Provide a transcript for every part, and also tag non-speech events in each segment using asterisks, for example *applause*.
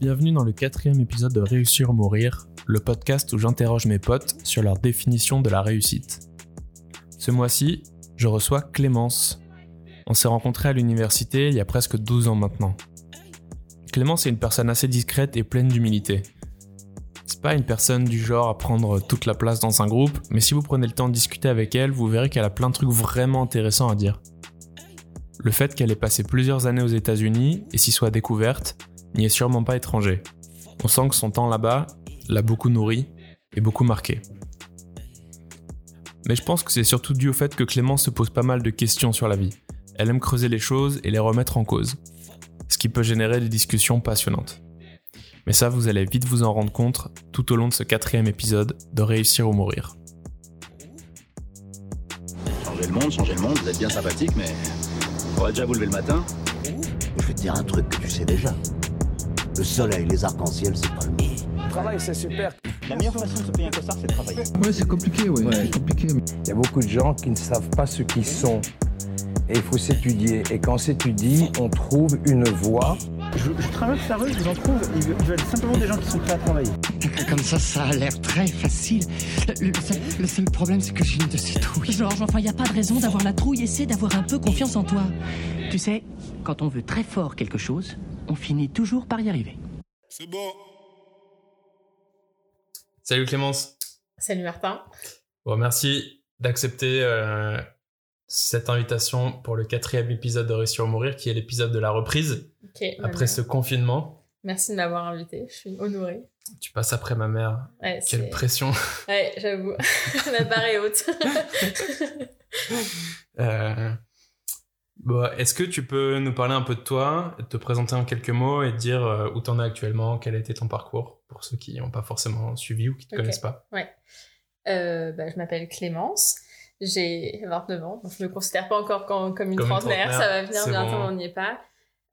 Bienvenue dans le quatrième épisode de Réussir ou Mourir, le podcast où j'interroge mes potes sur leur définition de la réussite. Ce mois-ci, je reçois Clémence. On s'est rencontrés à l'université il y a presque 12 ans maintenant. Clémence est une personne assez discrète et pleine d'humilité. C'est pas une personne du genre à prendre toute la place dans un groupe, mais si vous prenez le temps de discuter avec elle, vous verrez qu'elle a plein de trucs vraiment intéressants à dire. Le fait qu'elle ait passé plusieurs années aux États-Unis et s'y soit découverte n'y est sûrement pas étranger. On sent que son temps là-bas l'a beaucoup nourri et beaucoup marqué. Mais je pense que c'est surtout dû au fait que Clémence se pose pas mal de questions sur la vie. Elle aime creuser les choses et les remettre en cause, ce qui peut générer des discussions passionnantes. Mais ça, vous allez vite vous en rendre compte tout au long de ce quatrième épisode de Réussir ou Mourir. Changer le monde, changer le monde, vous êtes bien sympathique, mais faudrait déjà vous lever le matin. Je vais te dire un truc que tu sais déjà. Le soleil, les arcs-en-ciel, c'est pas le mien. Le travail, c'est super. La meilleure façon de se payer un costard, c'est de travailler. Ouais, c'est compliqué, ouais. C'est compliqué. Il y a beaucoup de gens qui ne savent pas ce qu'ils sont. Et il faut s'étudier. Et quand on s'étudie, on trouve une voie. Je, je traverse la rue, je vous en trouve, ils veulent simplement des gens qui sont prêts à travailler. Comme ça, ça a l'air très facile. Le, le seul, le seul problème, c'est que j'ai une de ces trouilles. Georges, enfin, il n'y a pas de raison d'avoir la trouille. Essaie d'avoir un peu confiance en toi. Tu sais, quand on veut très fort quelque chose, on finit toujours par y arriver. C'est bon. Salut Clémence. Salut Martin. Bon, merci d'accepter euh, cette invitation pour le quatrième épisode de Réussir ou Mourir, qui est l'épisode de la reprise ma après ce confinement. Merci de m'avoir invité. Je suis honorée. Tu passes après ma mère. Ouais, Quelle pression. Ouais, j'avoue. *laughs* La barre est haute. *laughs* Euh, bon, Est-ce que tu peux nous parler un peu de toi, te présenter en quelques mots et dire euh, où t'en es actuellement, quel a été ton parcours pour ceux qui n'ont pas forcément suivi ou qui te Ok. connaissent pas? Euh, bah, je m'appelle Clémence. J'ai 29 ans, donc je me considère pas encore comme, comme une Comme une trentenaire. trentenaire, Ça va venir bientôt, bon. on n'y est pas.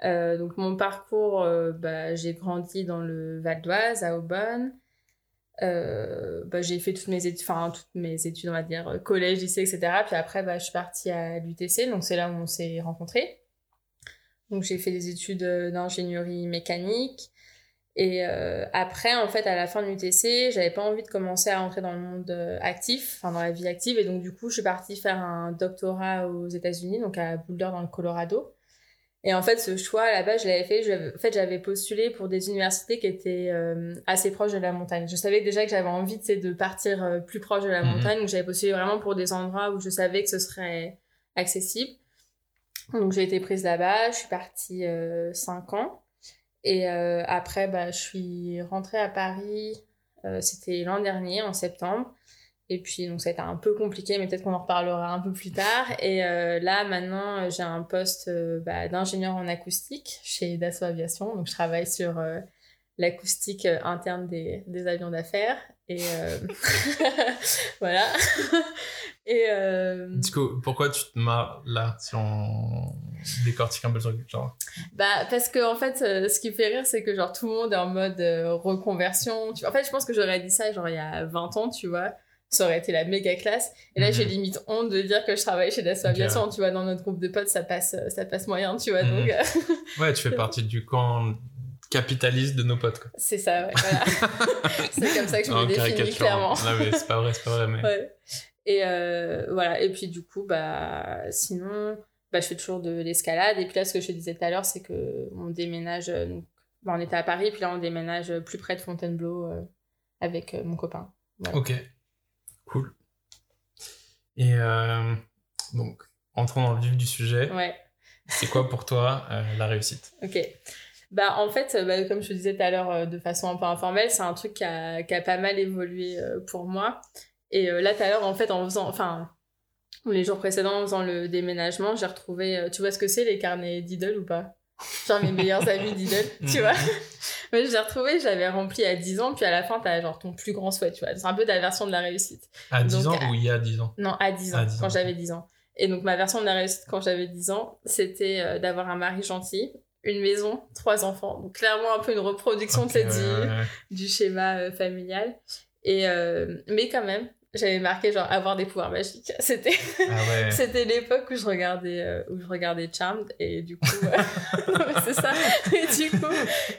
Euh, donc mon parcours, euh, bah, j'ai grandi dans le Val d'Oise, à Aubonne. Euh, bah, j'ai fait toutes mes études, enfin toutes mes études, on va dire collège, lycée, etc. Puis après, bah, je suis partie à l'UTC, donc c'est là où on s'est rencontrés. Donc j'ai fait des études euh, d'ingénierie mécanique. Et euh, après, en fait, à la fin de l'UTC, j'avais pas envie de commencer à rentrer dans le monde euh, actif, enfin dans la vie active. Et donc, du coup, je suis partie faire un doctorat aux États-Unis, donc à Boulder dans le Colorado. Et en fait, ce choix, là-bas, je l'avais fait. En fait, j'avais postulé pour des universités qui étaient euh, assez proches de la montagne. Je savais déjà que j'avais envie de partir euh, plus proche de la Mhm. montagne. Donc, j'avais postulé vraiment pour des endroits où je savais que ce serait accessible. Donc, j'ai été prise là-bas. Je suis partie euh, 5 ans. Et euh, après, bah, je suis rentrée à Paris. euh, C'était l'an dernier, en septembre. Et puis, donc, ça a été un peu compliqué, mais peut-être qu'on en reparlera un peu plus tard. Et euh, là, maintenant, euh, j'ai un poste euh, bah, d'ingénieur en acoustique chez Dassault Aviation. Donc, je travaille sur euh, l'acoustique interne des, des avions d'affaires. Et *laughs* voilà. *laughs* Et Du coup, pourquoi tu te marres là si on décortique un peu le truc genre? Bah, parce que en fait, ce qui fait rire, c'est que genre tout le monde est en mode reconversion. Tu... En fait, je pense que j'aurais dit ça genre il y a 20 ans, tu vois. Ça aurait été la méga classe. Et là, Mhm. j'ai limite honte de dire que je travaille chez Dassault. Aviation. Tu vois, dans notre groupe de potes, ça passe, euh, ça passe moyen, tu vois. Mhm. Donc, euh, *laughs* Ouais, tu fais partie du camp capitaliste de nos potes. Quoi. c'est ça, ouais, voilà. *laughs* c'est comme ça que je me définis clairement. Non, mais c'est pas vrai, c'est pas vrai. Mais... Ouais. Et euh, voilà. Et puis du coup, bah, sinon, bah, je fais toujours de l'escalade. Et puis là, ce que je te disais tout à l'heure, c'est que on déménage. donc, bah, on était à Paris, puis là, on déménage plus près de Fontainebleau euh, avec euh, mon copain. Voilà. Ok, cool. Et euh, donc, entrons dans le vif du sujet. Ouais. C'est quoi pour toi euh, la réussite? Ok. Bah, en fait, euh, bah, comme je te disais tout à l'heure de façon un peu informelle, c'est un truc qui a, qui a pas mal évolué pour moi. Et là, tout à l'heure, en fait, en faisant, enfin, les jours précédents, en faisant le déménagement, j'ai retrouvé, tu vois ce que c'est les carnets Diddle ou pas? Genre mes meilleurs *laughs* amis Diddle, tu vois? Je l'ai retrouvé, j'avais rempli à 10 ans, puis à la fin, t'as genre ton plus grand souhait, tu vois. C'est un peu ta version de la réussite. À 10 Donc, ans ou il y a 10 ans? Non, à 10 ans, À 10 ans, quand j'avais 10 ans. Et donc, ma version de la réussite quand j'avais 10 ans, c'était euh, d'avoir un mari gentil, une maison, trois enfants. Donc, clairement, un peu une reproduction ouais, du, ouais, ouais. du schéma euh, familial. Et, euh, mais quand même, j'avais marqué genre avoir des pouvoirs magiques. *laughs* C'était Ah ouais. c'était l'époque où je regardais euh, où je regardais Charmed et du coup euh, *laughs* c'est ça. Et du coup,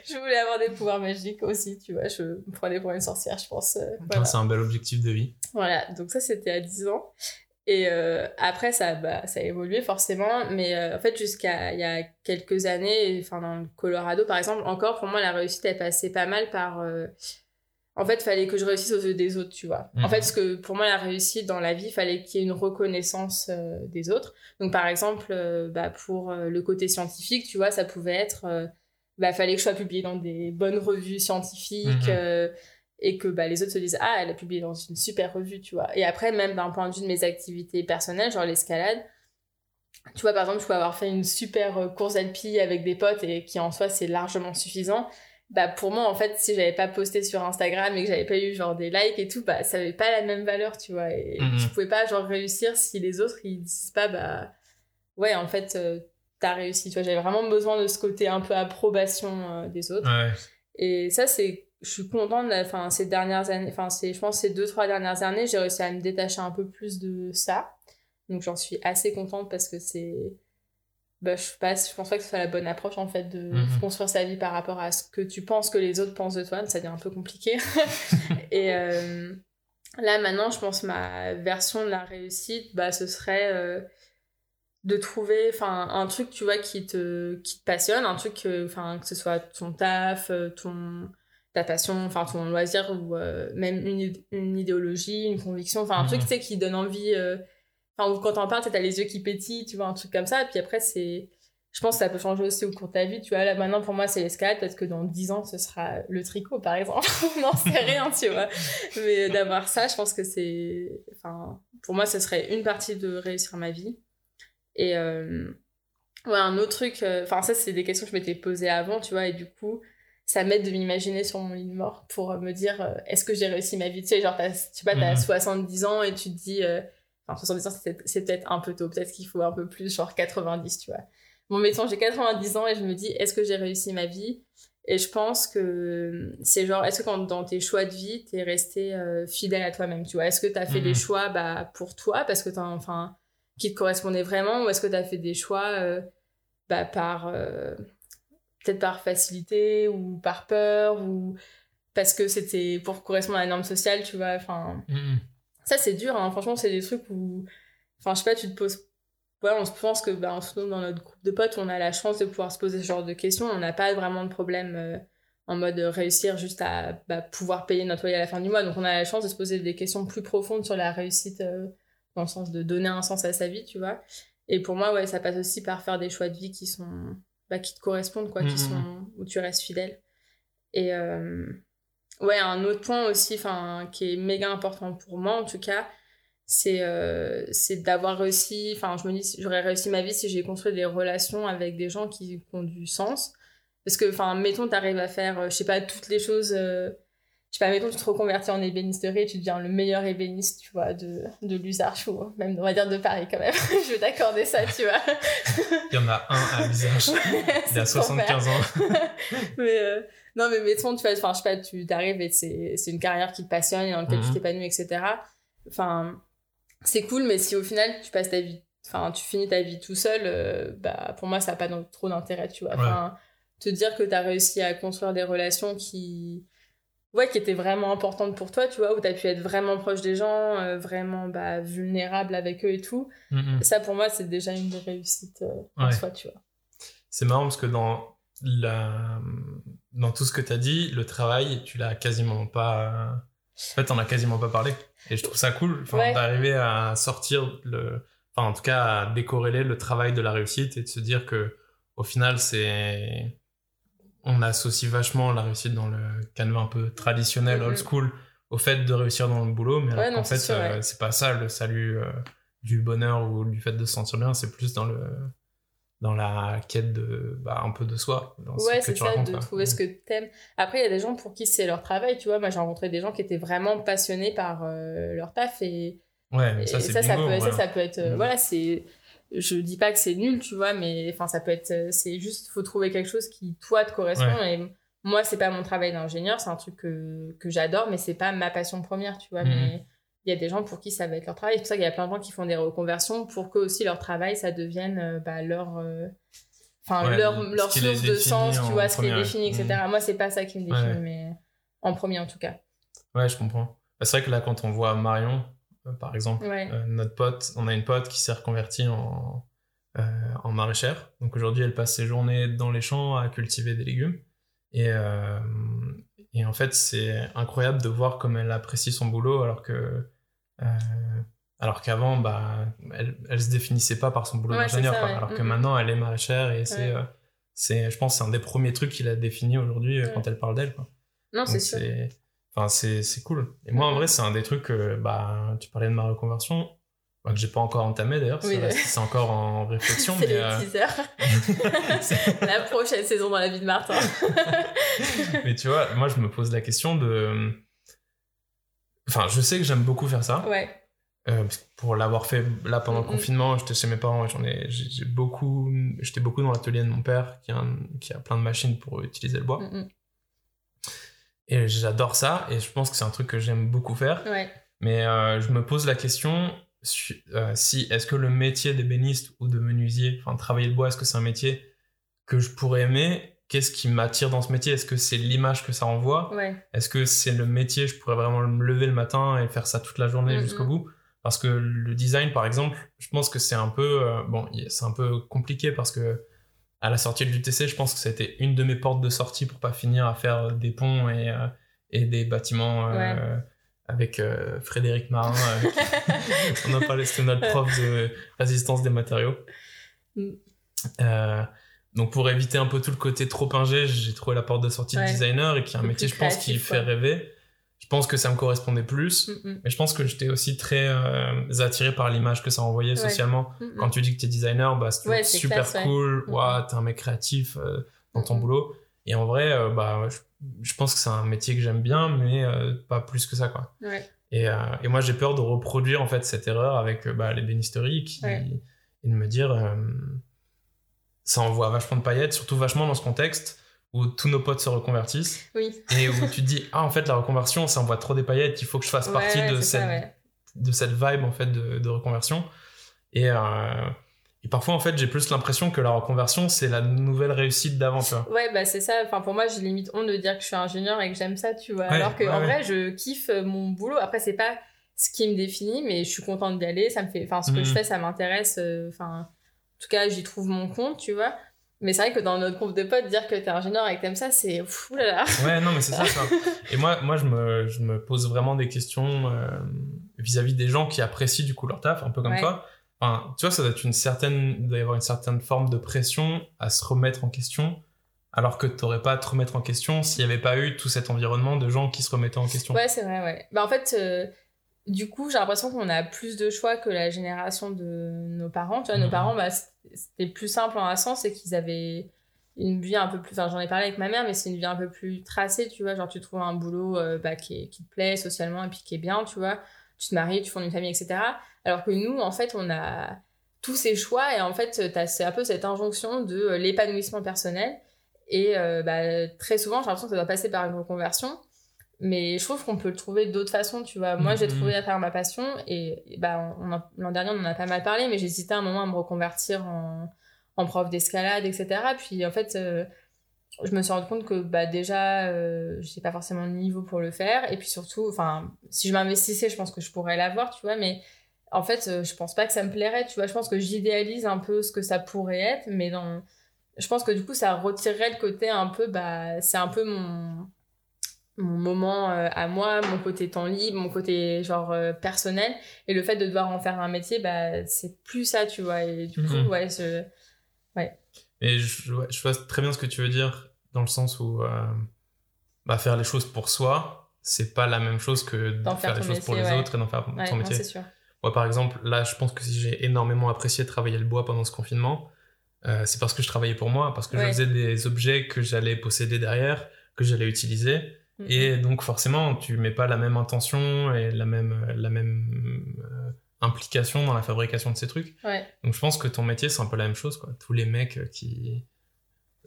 je voulais avoir des pouvoirs magiques aussi, tu vois, je me prenais pour une sorcière, je pense. euh, voilà. C'est un bel objectif de vie. Voilà, donc ça c'était à 10 ans. Et après, ça, bah, ça a évolué forcément, mais en fait, jusqu'à il y a quelques années, enfin dans le Colorado par exemple, encore pour moi, la réussite elle passait pas mal par. En fait, fallait que je réussisse aux yeux des autres, tu vois. Mhm. En fait, parce que pour moi, la réussite dans la vie, fallait qu'il y ait une reconnaissance euh, des autres. Donc, par exemple, euh, bah, pour euh, le côté scientifique, tu vois, ça pouvait être. bah, fallait que je sois publiée dans des bonnes revues scientifiques. Mhm. et que bah, les autres se disent ah elle a publié dans une super revue tu vois et après même d'un point de vue de mes activités personnelles genre l'escalade tu vois par exemple je peux avoir fait une super course alpi avec des potes et qui en soi c'est largement suffisant bah pour moi en fait si j'avais pas posté sur Instagram et que j'avais pas eu genre des likes et tout bah ça avait pas la même valeur tu vois et Mhm. je pouvais pas genre réussir si les autres ils disent pas bah ouais en fait euh, t'as réussi tu vois j'avais vraiment besoin de ce côté un peu approbation euh, des autres Ouais. et ça, c'est, je suis contente, enfin, ces dernières années, enfin, c'est, je pense, ces deux, trois dernières années, j'ai réussi à me détacher un peu plus de ça. Donc, j'en suis assez contente parce que c'est, bah, je pense, je pense pas que ce soit la bonne approche, en fait, de Mhm. construire sa vie par rapport à ce que tu penses que les autres pensent de toi. Ça devient un peu compliqué. *laughs* Et, euh, là, maintenant, je pense ma version de la réussite, bah, ce serait, euh, de trouver enfin un truc tu vois qui te qui te passionne un truc que enfin que ce soit ton taf euh, ton ta passion enfin ton loisir ou euh, même une, une idéologie une conviction enfin un truc Mhm. tu sais qui donne envie enfin quand tu sais, t'as les yeux qui pétillent tu vois un truc comme ça. Et puis après c'est je pense que ça peut changer aussi au cours de ta vie tu vois. Là maintenant pour moi c'est l'escalade peut-être que dans 10 ans ce sera le tricot par exemple. On n'en sait rien tu vois. Mais d'avoir ça je pense que c'est enfin pour moi ce serait une partie de réussir ma vie. Et euh, ouais, un autre truc, euh, enfin, ça, c'est des questions que je m'étais posées avant, tu vois, et du coup, ça m'aide de m'imaginer sur mon lit de mort pour me dire euh, est-ce que j'ai réussi ma vie? Tu sais, genre, tu sais pas, t'as Mhm. 70 ans et tu te dis, euh, enfin, 70 ans, c'est, peut-être- un peu tôt, peut-être qu'il faut un peu plus, genre 90, tu vois. Bon, mettons, j'ai 90 ans et je me dis est-ce que j'ai réussi ma vie? Et je pense que c'est genre, est-ce que quand, dans tes choix de vie, t'es resté euh, fidèle à toi-même, tu vois? Est-ce que t'as fait Mhm. des choix bah, pour toi parce que t'as, enfin, qui te correspondaient vraiment ou est-ce que tu as fait des choix euh, bah, par euh, peut-être par facilité ou par peur ou parce que c'était pour correspondre à la norme sociale tu vois? Enfin Mhm. Ça c'est dur hein. franchement c'est des trucs où enfin je sais pas tu te poses ouais on se pense que bah, surtout dans notre groupe de potes on a la chance de pouvoir se poser ce genre de questions on n'a pas vraiment de problème euh, en mode réussir juste à bah, pouvoir payer notre loyer à la fin du mois donc on a la chance de se poser des questions plus profondes sur la réussite euh, dans le sens de donner un sens à sa vie, tu vois. Et pour moi, ouais, ça passe aussi par faire des choix de vie qui sont, bah, qui te correspondent, quoi, qui sont, où tu restes fidèle. Et, euh, ouais, un autre point aussi, enfin, qui est méga important pour moi, en tout cas, c'est, euh, c'est d'avoir réussi, enfin, je me dis, j'aurais réussi ma vie si j'ai construit des relations avec des gens qui ont du sens. Parce que, enfin, mettons, t'arrives à faire, euh, je sais pas, toutes les choses, euh, je sais pas, mettons, tu te reconvertis en ébénisterie et tu deviens le meilleur ébéniste, tu vois, de, de l'usage, ou même, on va dire, de Paris quand même. *laughs* je vais t'accorder ça, tu vois. Il y en a un à visage. *laughs* Il a C'est ton 75 ans. *laughs* mais euh, non, mais mettons, tu enfin, je sais pas, tu t'arrives et c'est c'est une carrière qui te passionne et dans laquelle Mhm. tu t'épanouis, etc. Enfin, c'est cool, mais si au final tu passes ta vie, enfin, tu finis ta vie tout seul, euh, bah, pour moi, ça n'a pas trop d'intérêt, tu vois. Enfin, te dire que tu as réussi à construire des relations qui. Ouais, qui étaient vraiment importantes pour toi, tu vois, où tu as pu être vraiment proche des gens, euh, vraiment bah, vulnérable avec eux et tout. Mhm. Ça, pour moi, c'est déjà une des réussites euh, en soi, tu vois. C'est marrant parce que dans, la... dans tout ce que tu as dit, le travail, tu l'as quasiment pas. En fait, on a quasiment pas parlé. Et je trouve ça cool enfin, Ouais. d'arriver à sortir le. Enfin, en tout cas, à décorréler le travail de la réussite et de se dire que, au final, c'est. On associe vachement la réussite dans le canevas un peu traditionnel, Mhm. old school, au fait de réussir dans le boulot. Mais Ouais, c'est fait, euh, c'est pas ça le salut euh, du bonheur ou du fait de se sentir bien, c'est plus dans le dans la quête de bah, un peu de soi dans Ouais, c'est ça, racontes, de trouver ce que t'aimes. Après, il y a des gens pour qui c'est leur travail, tu vois. Moi, j'ai rencontré des gens qui étaient vraiment passionnés par euh, leur taf et, ouais mais et ça c'est ça, ça peut, ça, voilà. ça peut être. euh, Mhm. Voilà, c'est. Je dis pas que c'est nul, tu vois, mais enfin, ça peut être. euh, C'est juste, faut trouver quelque chose qui, toi, te correspond. Et moi, c'est pas mon travail d'ingénieur, c'est un truc que, que j'adore, mais c'est pas ma passion première, tu vois. Mais il y a des gens pour qui ça va être leur travail. C'est pour ça qu'il y a plein de gens qui font des reconversions pour que aussi leur travail, ça devienne euh, bah, leur, euh, Ouais, leur, source de sens, tu vois, ce qui ouais. définit, etc. Mhm. Moi, c'est pas ça qui me définit, Ouais. mais en premier en tout cas. Ouais, je comprends. Bah, C'est vrai que là, quand on voit Marion, euh, par exemple, Ouais. euh, notre pote, on a une pote qui s'est reconvertie en, en maraîchère. Donc aujourd'hui, elle passe ses journées dans les champs à cultiver des légumes. Et, et en fait, c'est incroyable de voir comme elle apprécie son boulot alors que. Euh, alors qu'avant, bah, elle, elle se définissait pas par son boulot Ouais, d'ingénieur. Alors que Mhm. maintenant, elle est maraîchère et c'est, Ouais. euh, c'est, je pense, c'est un des premiers trucs qu'il a défini aujourd'hui euh, quand elle parle d'elle. Non, c'est sûr. c'est enfin c'est cool et moi en Mhm. vrai c'est un des trucs que bah tu parlais de ma reconversion bah, que j'ai pas encore entamé d'ailleurs Oui, ouais. c'est encore en réflexion *laughs* C'est euh, teasers. *laughs* La prochaine saison dans la vie de Martin. mais tu vois moi je me pose la question de enfin je sais que j'aime beaucoup faire ça ouais. euh, pour l'avoir fait là pendant le Mhm. confinement j'étais chez mes parents et j'en ai j'ai beaucoup j'étais beaucoup dans l'atelier de mon père qui a un- qui a plein de machines pour utiliser le bois Mm, mm. et j'adore ça et je pense que c'est un truc que j'aime beaucoup faire Ouais. Mais euh, je me pose la question euh, si est-ce que le métier d'ébéniste ou de menuisier, enfin travailler le bois, est-ce que c'est un métier que je pourrais aimer? Qu'est-ce qui m'attire dans ce métier? Est-ce que c'est l'image que ça envoie? Ouais. Est-ce que c'est le métier, je pourrais vraiment me lever le matin et faire ça toute la journée jusqu'au bout Parce que le design, par exemple, je pense que c'est un peu euh, bon, c'est un peu compliqué parce que à la sortie de l'UTC, je pense que c'était une de mes portes de sortie pour pas finir à faire des ponts et, euh, et des bâtiments euh, avec Frédéric Marin. *laughs* on a parlé, c'était notre prof de résistance des matériaux. Mm. Euh, donc pour éviter un peu tout le côté trop ingé, j'ai trouvé la porte de sortie de Ouais. designer et qui est un métier, je pense, qui fait rêver. Je pense que ça me correspondait plus. Mm, mm. Mais je pense que j'étais aussi très euh, attiré par l'image que ça envoyait Ouais. socialement. Mm. Quand tu dis que t'es designer, bah, c'est Ouais, super classe, cool. Ouah, t'es un mec créatif euh, dans ton boulot. Et en vrai, euh, bah, je, je pense que c'est un métier que j'aime bien, mais euh, pas plus que ça, quoi. Et, et moi, j'ai peur de reproduire en fait cette erreur avec bah, les bénisteries qui, et de me dire ça envoie vachement de paillettes, surtout vachement dans ce contexte où tous nos potes se reconvertissent Oui. et où tu te dis ah en fait la reconversion ça envoie trop des paillettes, il faut que je fasse Ouais, partie ouais, de cette ça, ouais. de cette vibe en fait de, de reconversion et, euh, et parfois en fait j'ai plus l'impression que la reconversion c'est la nouvelle réussite d'avant tu vois Ouais, bah c'est ça. Enfin, pour moi, j'ai limite honte de dire que je suis ingénieur et que j'aime ça, tu vois. Alors que en vrai, je kiffe euh, mon boulot. Après, c'est pas ce qui me définit, mais je suis contente d'y aller. Ça me fait, enfin, ce que Mhm. je fais, ça m'intéresse. euh, Enfin, en tout cas, j'y trouve mon compte, tu vois. Mais c'est vrai que dans notre groupe de potes, dire que t'es ingénieur et que t'aimes ça, c'est fou là là. Ouais, non, mais c'est ça, ça. *laughs* Et moi, moi je, me, je me pose vraiment des questions euh, vis-à-vis des gens qui apprécient du coup leur taf, un peu comme Ouais. toi. Enfin, tu vois, ça doit être une certaine, il doit y avoir une certaine forme de pression à se remettre en question, alors que t'aurais pas à te remettre en question s'il n'y avait pas eu tout cet environnement de gens qui se remettaient en question. Ouais, c'est vrai, ouais. Bah, en fait, euh, du coup, j'ai l'impression qu'on a plus de choix que la génération de nos parents. Tu vois, nos Mhm. parents, bah, c'était plus simple en un sens, c'est qu'ils avaient une vie un peu plus. Enfin, j'en ai parlé avec ma mère, mais c'est une vie un peu plus tracée, tu vois. Genre, tu trouves un boulot euh, bah, qui, est- qui te plaît socialement et puis qui est bien, tu vois. Tu te maries, tu fondes une famille, etc. Alors que nous, en fait, on a tous ces choix et en fait, t'as c'est un peu cette injonction de euh, l'épanouissement personnel. Et euh, bah, très souvent, j'ai l'impression que ça doit passer par une reconversion. Mais je trouve qu'on peut le trouver d'autres façons, tu vois. Moi, j'ai Mhm. trouvé à travers ma passion et, et bah, l'an dernier, on en a pas mal parlé, mais j'hésitais un moment à me reconvertir en, en prof d'escalade, etc. Puis en fait, euh, je me suis rendu compte que bah, déjà, euh, j'ai pas forcément le niveau pour le faire. Et puis surtout, enfin, si je m'investissais, je pense que je pourrais l'avoir, tu vois. Mais en fait, euh, je pense pas que ça me plairait, tu vois. Je pense que j'idéalise un peu ce que ça pourrait être, mais dans. Je pense que du coup, ça retirerait le côté un peu, bah, c'est un peu mon mon moment euh, à moi, mon côté temps libre, mon côté genre euh, personnel et le fait de devoir en faire un métier bah c'est plus ça tu vois et du coup Mhm. ouais je Et je, ouais, je vois très bien ce que tu veux dire, dans le sens où euh, bah, faire les choses pour soi, c'est pas la même chose que de faire, faire les choses pour les ouais. autres et d'en faire ouais ton non, métier. c'est sûr Moi, par exemple, là, je pense que si j'ai énormément apprécié travailler le bois pendant ce confinement, c'est parce que je travaillais pour moi, parce que je Ouais. faisais des objets que j'allais posséder derrière, que j'allais utiliser. Mhm. Et donc, forcément, tu mets pas la même intention et la même, la même euh, implication dans la fabrication de ces trucs. ouais Donc, je pense que ton métier, c'est un peu la même chose, quoi. Tous les mecs euh, qui.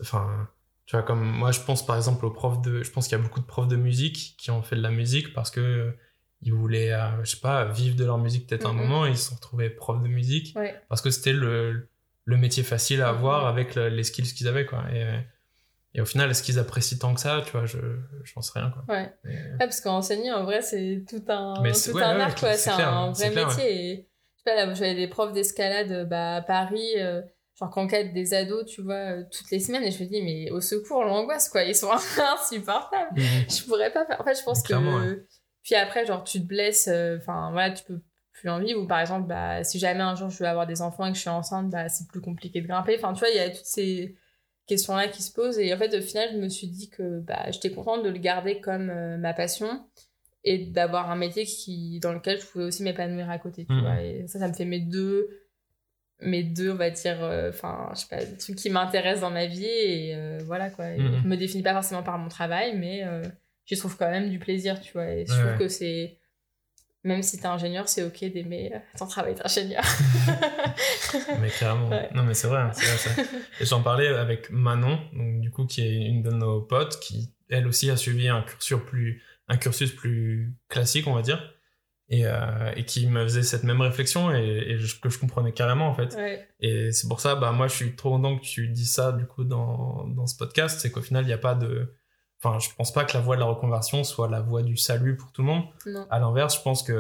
Enfin. Tu vois, comme moi, je pense par exemple aux profs de. Je pense qu'il y a beaucoup de profs de musique qui ont fait de la musique parce que euh, ils voulaient, euh, je sais pas, vivre de leur musique peut-être un Mhm. moment, et ils se sont retrouvés profs de musique Ouais. parce que c'était le, le métier facile à Mhm. avoir avec le- les skills qu'ils avaient, quoi. Et, et au final, est-ce qu'ils apprécient tant que ça, tu vois, je j'en sais rien, quoi. Ouais. Mais- Ouais, parce qu'enseigner, en vrai, c'est tout un, Mais tout ouais, un ouais, art, quoi. c'est un vrai clair, métier. Et, je sais pas, là, j'avais des profs d'escalade bah, à Paris, euh, genre cadre des ados, tu vois, euh, toutes les semaines. Et je me dis, mais au secours, l'angoisse, quoi. Ils sont *laughs* insupportables. Mhm. Je pourrais pas faire. En fait, je pense que. Puis après, genre, tu te blesses, euh, enfin, voilà, tu peux plus en vivre. Ou par exemple, bah, si jamais un jour je veux avoir des enfants et que je suis enceinte, bah, c'est plus compliqué de grimper. Enfin, tu vois, il y a toutes ces questions-là qui se posent. Et en fait, au final, je me suis dit que bah, j'étais contente de le garder comme euh, ma passion et d'avoir un métier qui, dans lequel je pouvais aussi m'épanouir à côté, tu Mhm. vois. Et ça, ça me fait mes deux, mes deux, on va dire, euh, enfin, je sais pas, des trucs qui m'intéressent dans ma vie. Et euh, voilà, quoi. Et Mhm. Je me définis pas forcément par mon travail, mais euh, j'y trouve quand même du plaisir, tu vois. Et je Ouais, trouve ouais. que c'est. Même si t'es ingénieur, c'est ok d'aimer euh, ton travail d'ingénieur. *laughs* Mais clairement. Ouais. Non, mais c'est vrai. hein, c'est vrai, j'en parlais avec Manon, donc, du coup, qui est une de nos potes, qui, elle aussi, a suivi un cursus plus, un cursus plus classique, on va dire, et, euh, et qui me faisait cette même réflexion et, et je- que je comprenais carrément, en fait. ouais. Et c'est pour ça, bah, moi, je suis trop content que tu dis ça, du coup, dans, dans ce podcast, c'est qu'au final, il n'y a pas de. Enfin, je pense pas que la voie de la reconversion soit la voie du salut pour tout le monde. Non. À l'inverse, je pense que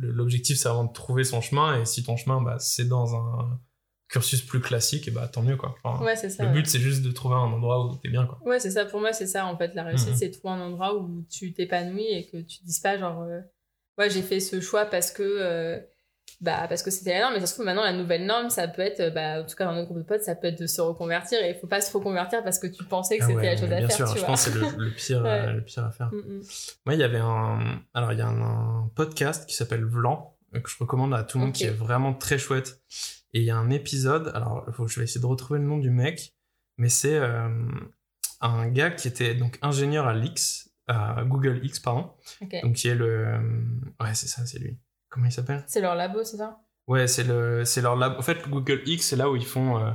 l'objectif, c'est vraiment de trouver son chemin. Et si ton chemin, bah, c'est dans un cursus plus classique, et bah, tant mieux, quoi. Enfin, Ouais, c'est ça. le ouais. but, c'est juste de trouver un endroit où t'es bien, quoi. Ouais, c'est ça. Pour moi, c'est ça, en fait. La réussite, Mhm. c'est de trouver un endroit où tu t'épanouis et que tu te dises pas, genre, euh, ouais, j'ai fait ce choix parce que, euh, bah, parce que c'était la norme. Mais ça se trouve, maintenant, la nouvelle norme, ça peut être, bah, en tout cas, dans notre groupe de potes, ça peut être de se reconvertir. Et il faut pas se reconvertir parce que tu pensais que Ah c'était ouais, la chose à bien faire, sûr, tu je vois. pense que c'est le, *laughs* le pire, Ouais. euh, le pire à faire. Mm, mm. Moi, il y avait un, alors il y a un, un podcast qui s'appelle Vlan euh, que je recommande à tout le monde, qui est vraiment très chouette. Et il y a un épisode, alors faut, je vais essayer de retrouver le nom du mec, mais c'est euh, un gars qui était donc ingénieur à l'X, à Google X, pardon. Donc qui est le, ouais c'est ça, c'est lui. Comment il s'appelle? C'est leur labo, c'est ça? Ouais, c'est le, c'est leur lab. En fait, Google X, c'est là où ils font, euh,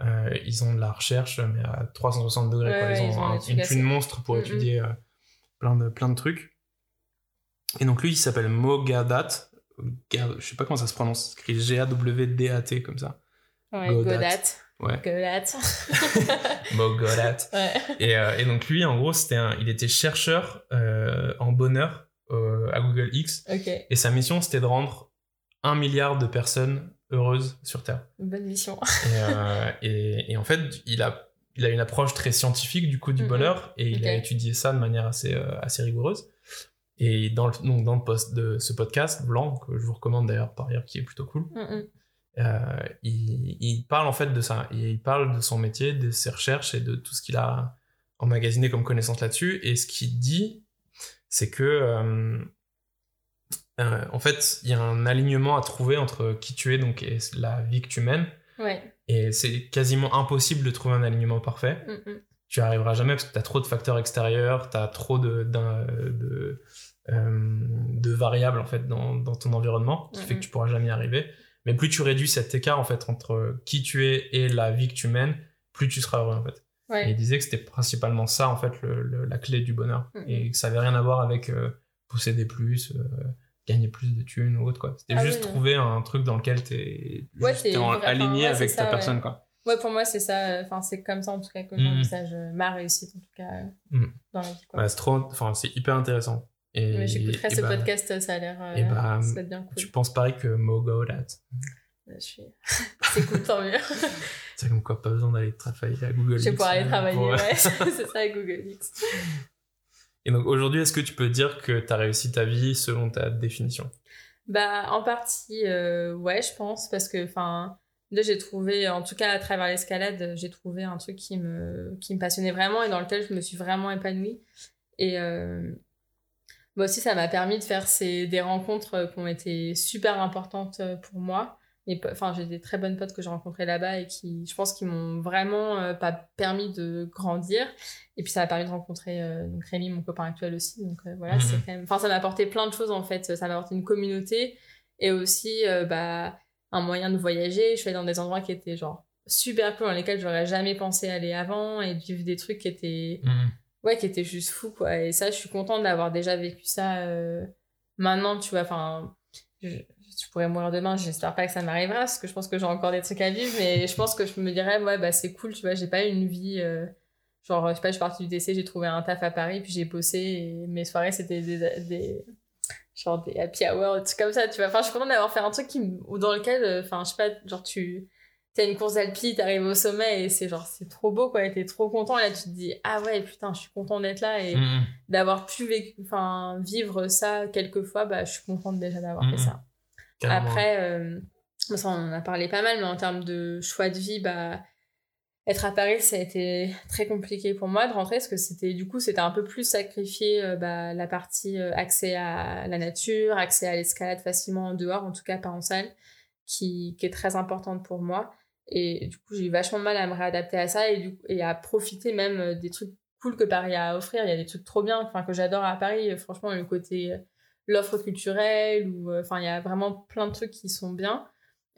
euh, ils ont de la recherche, mais à 360 degrés. Ouais, quoi. Ils ouais, ont un- une assez- thune monstre pour étudier euh, plein de, plein de trucs. Et donc lui, il s'appelle Mogadat. Ga- Je sais pas comment ça se prononce. C'est écrit G-A-W-D-A-T comme ça. Ouais, Godat. Godat. Ouais. Godat. *laughs* Mogadat. ouais. Et, euh, et donc lui, en gros, c'était un, il était chercheur en bonheur euh, à Google X. Et sa mission, c'était de rendre un milliard de personnes heureuses sur Terre. Bonne mission. Et, euh, et, et en fait, il a, il a une approche très scientifique du coup du bonheur et il a étudié ça de manière assez, euh, assez rigoureuse. Et dans le, donc dans le post de ce podcast, Blanc, que je vous recommande d'ailleurs par ailleurs, qui est plutôt cool, Mm, il, il parle en fait de ça. Il parle de son métier, de ses recherches et de tout ce qu'il a emmagasiné comme connaissance là-dessus. Et ce qu'il dit, c'est que euh, euh, en fait, il y a un alignement à trouver entre qui tu es donc, et la vie que tu mènes. Ouais. Et c'est quasiment impossible de trouver un alignement parfait. Mm, mm. Tu n'y arriveras jamais parce que tu as trop de facteurs extérieurs, tu as trop de, d'un- de, euh, de variables en fait dans, dans ton environnement qui fait Mhm. que tu pourras jamais y arriver. Mais plus tu réduis cet écart en fait entre qui tu es et la vie que tu mènes, plus tu seras heureux en fait. Et il disait que c'était principalement ça en fait le- le- la clé du bonheur Mhm. et que ça avait rien à voir avec euh, posséder plus, euh, gagner plus de thunes ou autre quoi. C'était Ah juste oui, trouver un truc dans lequel tu es Ouais, c'est vrai, aligné ouais, avec ta personne ouais. quoi. Ouais, pour moi, c'est ça. Enfin, c'est comme ça, en tout cas, que j'envisage euh, ma réussite, en tout cas, euh, Mhm. dans la vie. Quoi. C'est trop, enfin c'est hyper intéressant. Et, J'écouterai ce bah, podcast, ça a l'air. euh, bah, bien cool. Tu penses pareil que Mogo That. Je suis. *laughs* c'est cool, tant mieux. *laughs* C'est comme quoi, pas besoin d'aller travailler à Google. Je vais pouvoir aller euh, travailler, pour- ouais. *laughs* c'est ça, Google X. Et donc aujourd'hui, est-ce que tu peux dire que tu as réussi ta vie selon ta définition? Bah, en partie, euh, ouais, je pense, parce que, enfin, là, j'ai trouvé, en tout cas, à travers l'escalade, j'ai trouvé un truc qui me, qui me passionnait vraiment et dans lequel je me suis vraiment épanouie. Et euh, bah aussi, ça m'a permis de faire ces, des rencontres qui ont été super importantes pour moi. Enfin, j'ai des très bonnes potes que j'ai rencontrées là-bas et qui, je pense, qui m'ont vraiment euh, pas permis de grandir. Et puis, ça m'a permis de rencontrer euh, donc Rémi, mon copain actuel aussi. Donc, euh, voilà, Mhm. c'est quand même. Enfin, ça m'a apporté plein de choses en fait. Ça m'a apporté une communauté et aussi bah, un moyen de voyager. Je suis allée dans des endroits qui étaient genre super cool, dans lesquels j'aurais jamais pensé aller avant et de vivre des trucs qui étaient. Ouais, qui étaient juste fous, quoi. Et ça, je suis contente d'avoir déjà vécu ça maintenant, tu vois, enfin, je, je pourrais mourir demain, j'espère pas que ça m'arrivera, parce que je pense que j'ai encore des trucs à vivre, mais je pense que je me dirais, ouais, bah c'est cool, tu vois, j'ai pas eu une vie. euh, genre, je sais pas, je suis partie du DC, j'ai trouvé un taf à Paris, puis j'ai bossé, et mes soirées, c'était des, des. genre des happy hours, des trucs comme ça, tu vois. Enfin, je suis contente d'avoir fait un truc qui, dans lequel, euh, enfin, je sais pas, genre, tu. T'as une course d'alpi, t'arrives au sommet et c'est genre, c'est trop beau quoi, t'es trop content. Et là, tu te dis, ah ouais, putain, je suis content d'être là et Mhm. d'avoir pu vécu, vivre ça quelques fois, bah, je suis contente déjà d'avoir fait ça. Après, euh, ça, on en a parlé pas mal, mais en termes de choix de vie, bah, être à Paris, ça a été très compliqué pour moi de rentrer parce que c'était du coup, c'était un peu plus sacrifier euh, bah, la partie euh, accès à la nature, accès à l'escalade facilement en dehors, en tout cas pas en salle, qui, est très importante pour moi. Et du coup, j'ai eu vachement de mal à me réadapter à ça et, du, et à profiter même euh, des trucs cool que Paris a à offrir. Il y a des trucs trop bien, enfin, que j'adore à Paris. Franchement, le côté, euh, l'offre culturelle, ou euh, enfin, il y a vraiment plein de trucs qui sont bien.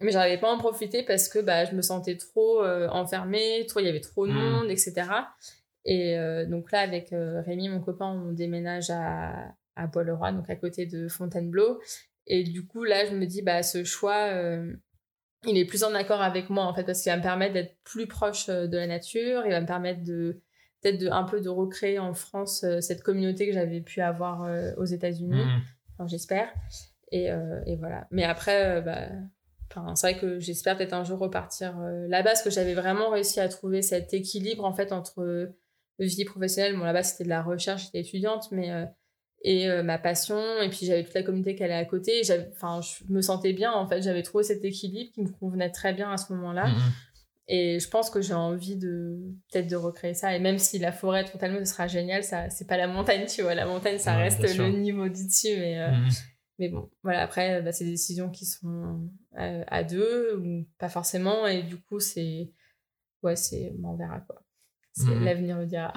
Mais j'arrivais pas à en profiter parce que bah, je me sentais trop euh, enfermée, trop, il y avait trop de Mm. monde, etc. Et euh, donc là, avec euh, Rémi, mon copain, on déménage à, à Bois-le-Roi, donc à côté de Fontainebleau. Et du coup, là, je me dis, bah, ce choix, il est plus en accord avec moi, en fait, parce qu'il va me permettre d'être plus proche de la nature, il va me permettre de peut-être de, un peu de recréer en France euh, cette communauté que j'avais pu avoir euh, aux États-Unis, Mhm. enfin, j'espère. Et, euh, et voilà. Mais après, bah, enfin, c'est vrai que j'espère peut-être un jour repartir là-bas, parce que j'avais vraiment réussi à trouver cet équilibre, en fait, entre vie professionnelle. Bon, là-bas, c'était de la recherche, j'étais étudiante, mais... et euh, ma passion et puis j'avais toute la communauté qui allait à côté enfin je me sentais bien en fait j'avais trouvé cet équilibre qui me convenait très bien à ce moment-là Mhm. Et je pense que j'ai envie de peut-être de recréer ça et même si la forêt totalement ce sera génial ça c'est pas la montagne tu vois la montagne ça Ouais, reste le niveau du dessus mais euh, Mhm. mais bon voilà après bah, c'est des décisions qui sont euh, à deux ou pas forcément et du coup c'est ouais c'est on verra quoi C'est- Mhm. l'avenir le dira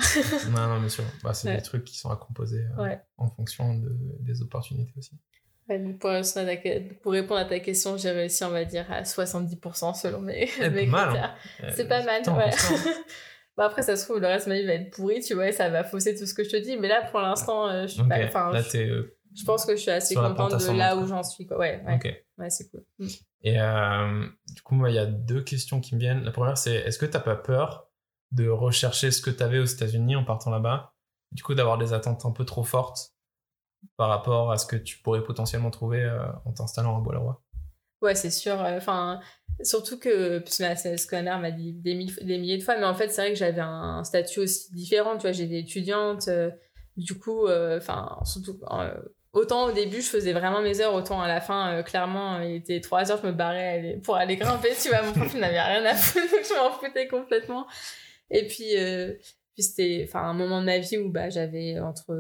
Non, non, bien sûr. Bah, c'est Ouais. des trucs qui sont à composer euh, Ouais. en fonction de, des opportunités aussi. Donc pour, répondre à ta- pour répondre à ta question, j'ai réussi, on va dire, à 70% selon mes, Eh, mes mal, critères. Euh, C'est pas mal, ouais. *laughs* Bah après, ça se trouve, le reste de ma vie va être pourri, tu vois, et ça va fausser tout ce que je te dis. Mais là, pour l'instant, euh, je suis Ok. pas. Enfin, Là, je, euh, je pense que je suis assez contente de là où j'en suis, quoi. Ouais, ouais, ouais c'est cool. Mm. Et du coup, moi, il y a deux questions qui me viennent. La première, c'est est-ce que t'as pas peur de rechercher ce que t'avais aux États-Unis en partant là-bas? Du coup, d'avoir des attentes un peu trop fortes? Par rapport à ce que tu pourrais potentiellement trouver euh, en t'installant à Bois-le-Roi Ouais, c'est sûr. euh, Enfin, surtout que parce que ce que ma mère m'a dit des, mille- des milliers de fois, mais en fait, c'est vrai que j'avais un statut aussi différent. Tu vois, j'étais étudiante. euh, du coup, euh, enfin, surtout. Autant au début, je faisais vraiment mes heures, autant à la fin, clairement, il était 3 heures, je me barrais aller- pour aller grimper, tu vois, mon prof *laughs* n'avait rien à foutre, donc je m'en foutais complètement. Et puis, puis c'était enfin, un moment de ma vie où bah, j'avais entre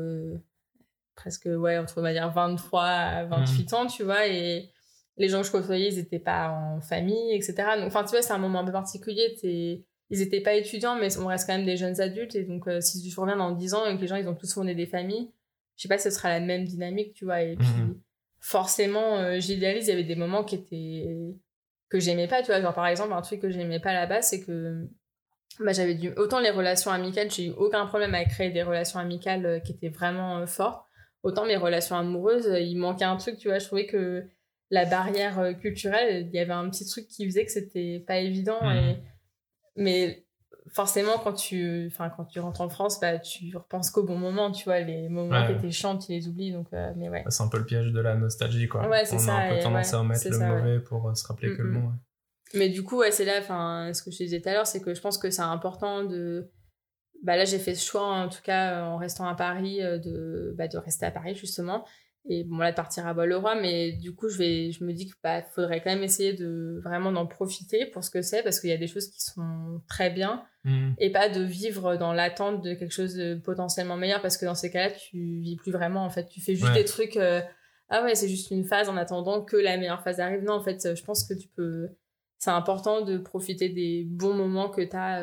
presque, ouais, entre, on va dire, 23 à 28 ans, tu vois, et les gens que je côtoyais, ils n'étaient pas en famille, etc. Donc, enfin, tu vois, c'est un moment un peu particulier. t'es- Ils n'étaient pas étudiants, mais on reste quand même des jeunes adultes. Et donc, euh, si je reviens dans 10 ans et que les gens, ils ont tous fondé des familles, je sais pas si ce sera la même dynamique, tu vois. Et puis, Mhm. forcément, euh, j'idéalise, il y avait des moments qui étaient que j'aimais pas, tu vois. Genre, par exemple, un truc que j'aimais pas là-bas, c'est que bah, j'avais du... Autant les relations amicales, j'ai eu aucun problème à créer des relations amicales euh, qui étaient vraiment euh, fortes. Autant mes relations amoureuses, euh, il manquait un truc, tu vois. Je trouvais que la barrière euh, culturelle, il y avait un petit truc qui faisait que c'était pas évident. Mhm. Et... Mais forcément, quand tu, enfin, quand tu rentres en France, bah, tu repenses qu'au bon moment, tu vois. Les moments Ouais. qui étaient chiants, tu les oublies. Donc, euh, mais ouais. C'est un peu le piège de la nostalgie, quoi. Ouais, c'est On ça, a un peu tendance ouais, à c'est le ça, ouais. mauvais pour euh, se rappeler que le bon. Mais du coup, ouais, c'est là, enfin, ce que je te disais tout à l'heure, c'est que je pense que c'est important de. Bah là, j'ai fait ce choix, en tout cas, en restant à Paris, euh, de, bah, de rester à Paris, justement. Et bon, là, de partir à Bois-le-Roi, mais du coup, je, vais, je me dis qu'il bah, faudrait quand même essayer de vraiment d'en profiter pour ce que c'est, parce qu'il y a des choses qui sont très bien, Mhm. et pas de vivre dans l'attente de quelque chose de potentiellement meilleur, parce que dans ces cas-là, tu vis plus vraiment, en fait. Tu fais juste Ouais. des trucs. euh, ah ouais, c'est juste une phase en attendant que la meilleure phase arrive. Non, en fait, je pense que tu peux c'est important de profiter des bons moments que tu as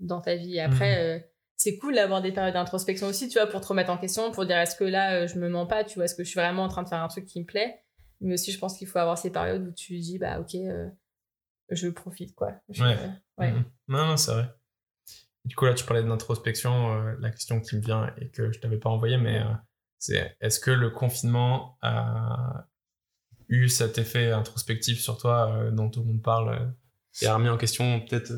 dans ta vie. Et après, euh, c'est cool d'avoir des périodes d'introspection aussi, tu vois, pour te remettre en question, pour dire est-ce que là, euh, je me mens pas, tu vois, est-ce que je suis vraiment en train de faire un truc qui me plaît? Mais aussi, je pense qu'il faut avoir ces périodes où tu dis, bah ok, euh, je profite, quoi. Je- Ouais. euh, ouais. Mhm. Non, non, c'est vrai. Du coup, là, tu parlais d'introspection. la question qui me vient et que je t'avais pas envoyée, mais C'est est-ce que le confinement a eu cet effet introspectif sur toi dont tout le monde parle et a remis en question peut-être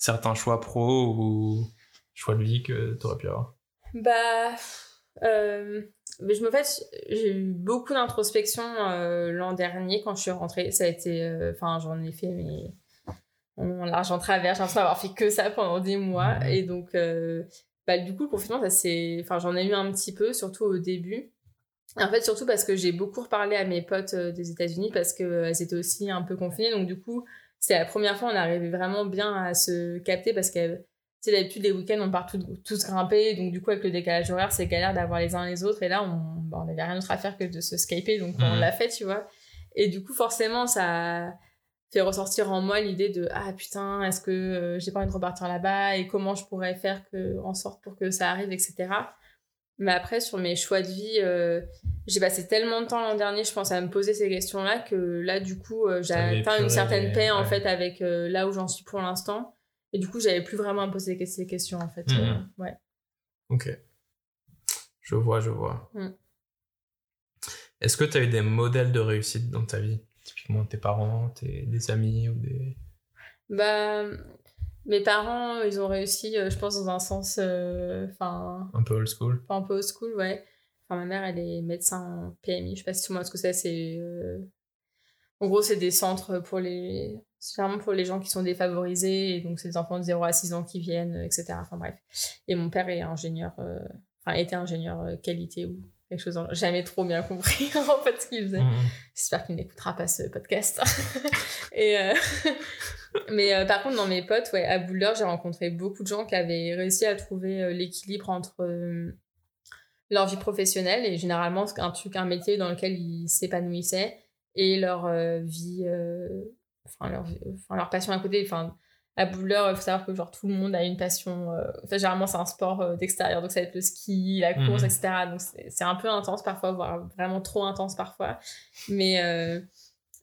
certains choix pro ou choix de vie que tu aurais pu avoir Bah, euh, mais je me fais, j'ai eu beaucoup d'introspection euh, l'an dernier quand je suis rentrée. Ça a été, euh, enfin, j'en ai fait, mais on l'argent travers. J'ai l'impression d'avoir fait que ça pendant des mois. Et donc, bah, du coup, le confinement, ça c'est, enfin, j'en ai eu un petit peu, surtout au début. En fait, surtout parce que j'ai beaucoup reparlé à mes potes des États-Unis parce qu'elles étaient aussi un peu confinées. Donc, du coup, c'est la première fois on arrivait vraiment bien à se capter parce que tu sais, d'habitude, les week-ends, on part tous, tous grimper. Donc, du coup, avec le décalage horaire, c'est galère d'avoir les uns les autres. Et là, on bah, n'avait rien d'autre à faire que de se skyper. Donc, on Mhm. l'a fait, tu vois. Et du coup, forcément, ça fait ressortir en moi l'idée de Ah putain, est-ce que euh, j'ai pas envie de repartir là-bas Et comment je pourrais faire que, en sorte pour que ça arrive, etc. Mais après, sur mes choix de vie, euh, j'ai passé tellement de temps l'an dernier, je pense, à me poser ces questions-là que là, du coup, euh, j'ai atteint une certaine les- paix, en ouais. fait, avec euh, là où j'en suis pour l'instant. Et du coup, j'avais plus vraiment à me poser ces questions, en fait. Euh, ouais. Ok. Je vois, je vois. Mm. Est-ce que tu as eu des modèles de réussite dans ta vie? Typiquement tes parents, tes, des amis ou des... Bah, mes parents, ils ont réussi, euh, je pense, dans un sens, euh, enfin, un peu old school un peu old school, ouais. Enfin, ma mère, elle est médecin en PMI, je sais pas si tout le monde ce que c'est, c'est... euh, En gros, c'est des centres pour les... C'est vraiment pour les gens qui sont défavorisés, et donc c'est des enfants de 0 à 6 ans qui viennent, etc. Enfin bref. Et mon père est ingénieur, euh, enfin était ingénieur qualité ou quelque chose, jamais trop bien compris *laughs* en fait ce qu'il faisait. Mhm. J'espère qu'il n'écoutera pas ce podcast. *laughs* et euh, *laughs* Mais euh, par contre, dans mes potes, ouais, à Boulder, j'ai rencontré beaucoup de gens qui avaient réussi à trouver euh, l'équilibre entre leur vie professionnelle et généralement un truc, un métier dans lequel ils s'épanouissaient et leur vie, enfin leur, enfin leur passion à côté. Enfin, à Boulder, il faut savoir que genre tout le monde a une passion. euh, Enfin, généralement, c'est un sport euh, d'extérieur, donc ça va être le ski, la course, Mhm. etc. Donc c'est un peu intense parfois, voire vraiment trop intense parfois. Mais euh,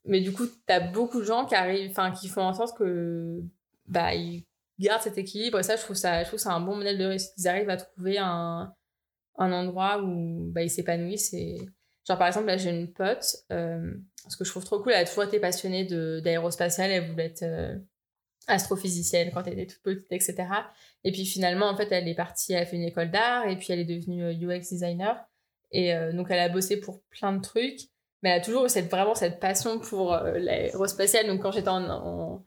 mais du coup, t'as beaucoup de gens qui arrivent, enfin, qui font en sorte que, bah, ils gardent cet équilibre. Et ça, je trouve ça, je trouve ça un bon modèle de réussite. Ils arrivent à trouver un, un endroit où, bah, ils s'épanouissent. Et... Genre, par exemple, là, j'ai une pote, ce que je trouve trop cool, elle a toujours été passionnée de, d'aérospatiale. Elle voulait être astrophysicienne quand elle était toute petite, etc. Et puis finalement, en fait, elle est partie, elle a fait une école d'art et puis elle est devenue euh, UX designer. Et euh, donc, elle a bossé pour plein de trucs mais elle a toujours eu cette, vraiment cette passion pour euh, l'aérospatiale. Donc, quand j'étais en, en-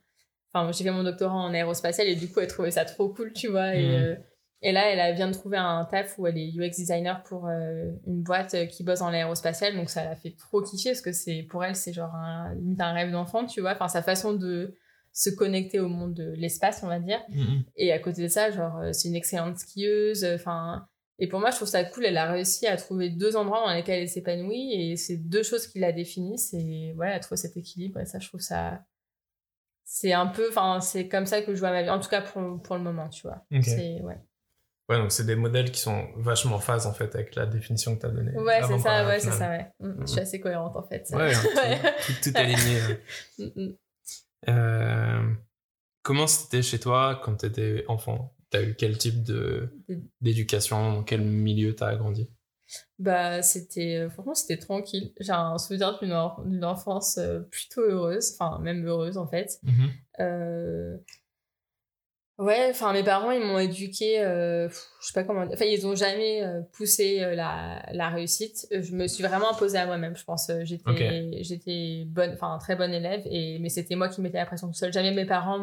Enfin, j'ai fait mon doctorat en aérospatiale et du coup, elle trouvait ça trop cool, tu vois. Et, Mhm. euh, et là, elle a- vient de trouver un taf où elle est UX designer pour euh, une boîte euh, qui bosse dans l'aérospatiale. Donc, ça l'a fait trop kiffer parce que c'est pour elle, c'est genre un, un rêve d'enfant, tu vois. Enfin, sa façon de se connecter au monde de l'espace, on va dire. Mhm. Et à côté de ça, genre, euh, c'est une excellente skieuse. Enfin, et pour moi, je trouve ça cool. Elle a réussi à trouver deux endroits dans lesquels elle s'épanouit. Et c'est deux choses qui la définissent. Et voilà, elle a trouvé cet équilibre. Et ça, je trouve ça. C'est un peu. Enfin, c'est comme ça que je vois ma vie. En tout cas, pour, pour le moment, tu vois. C'est, ouais. Ouais, donc c'est des modèles qui sont vachement en phase en fait avec la définition que tu as donnée. Ouais, c'est ça, ouais, c'est ça, ouais. Mm. Je suis assez cohérente, en fait. Ouais. *laughs* tout, tout, tout aligné. *laughs* Mm, mm. Euh, comment c'était chez toi quand tu étais enfant? T'as eu quel type de d'éducation? Dans quel milieu t'as grandi? Bah, c'était, euh, franchement, c'était tranquille. J'ai un souvenir d'une, en- d'une enfance euh, plutôt heureuse, enfin, même heureuse en fait. Euh, Ouais, enfin, mes parents, ils m'ont éduqué, euh, je sais pas comment. Enfin, ils ont jamais euh, poussé euh, la, la réussite. Je me suis vraiment imposée à moi-même, je pense. Euh, J'étais, Ok. j'étais bonne, enfin, très bonne élève, et, mais c'était moi qui mettais la pression tout seul. Jamais mes parents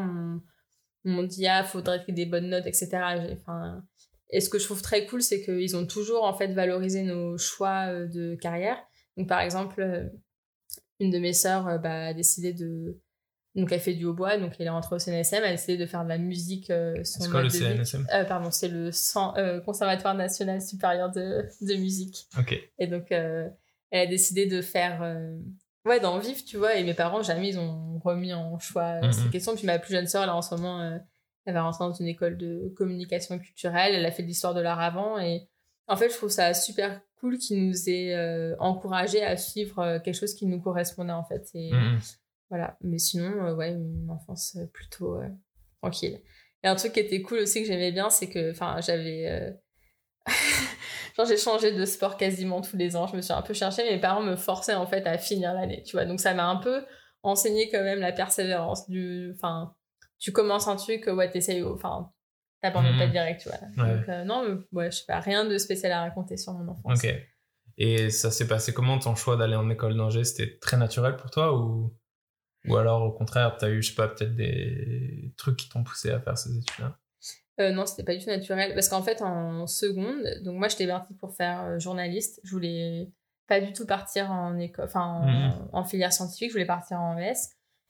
m'ont, dit, ah, faudrait que des bonnes notes, etc. Enfin, et ce que je trouve très cool, c'est qu'ils ont toujours, en fait, valorisé nos choix de carrière. Donc, par exemple, une de mes sœurs bah, a décidé de, donc elle fait du hautbois, donc elle est rentrée au CNSM, elle a décidé de faire de la musique. euh, C'est quoi le. CNSM Euh, Pardon, c'est le euh, Conservatoire National Supérieur de, de Musique. Ok. Et donc elle a décidé de faire... ouais, d'en vivre, tu vois, et mes parents, jamais ils ont remis en choix euh, Mhm. ces questions. Puis ma plus jeune sœur, là, en ce moment, elle va rentrer dans une école de communication culturelle, elle a fait de l'histoire de l'art avant, et en fait, je trouve ça super cool qu'ils nous aient encouragés à suivre quelque chose qui nous correspondait, en fait. Et, Mhm. Voilà, mais sinon, euh, ouais, une enfance euh, plutôt euh, tranquille. Et un truc qui était cool aussi que j'aimais bien, c'est que, enfin, j'avais. *laughs* genre j'ai changé de sport quasiment tous les ans. Je me suis un peu cherchée. Mes parents me forçaient en fait à finir l'année, tu vois. Donc ça m'a un peu enseigné quand même la persévérance. Du, enfin, tu commences un truc, ouais, t'essayes, enfin, t'abandonnes Mhm. pas direct, tu vois. Ouais. Donc euh, non, mais, ouais, je sais pas, rien de spécial à raconter sur mon enfance. Ok. Et ça s'est passé comment ton choix d'aller en école d'ingé? C'était très naturel pour toi ou, ou alors au contraire, t'as eu, je sais pas, peut-être des trucs qui t'ont poussé à faire ces études-là? Euh, non, c'était pas du tout naturel. Parce qu'en fait, en seconde, donc moi, j'étais partie pour faire euh, journaliste. Je voulais pas du tout partir en école, enfin, en, Mhm. en filière scientifique. Je voulais partir en ES.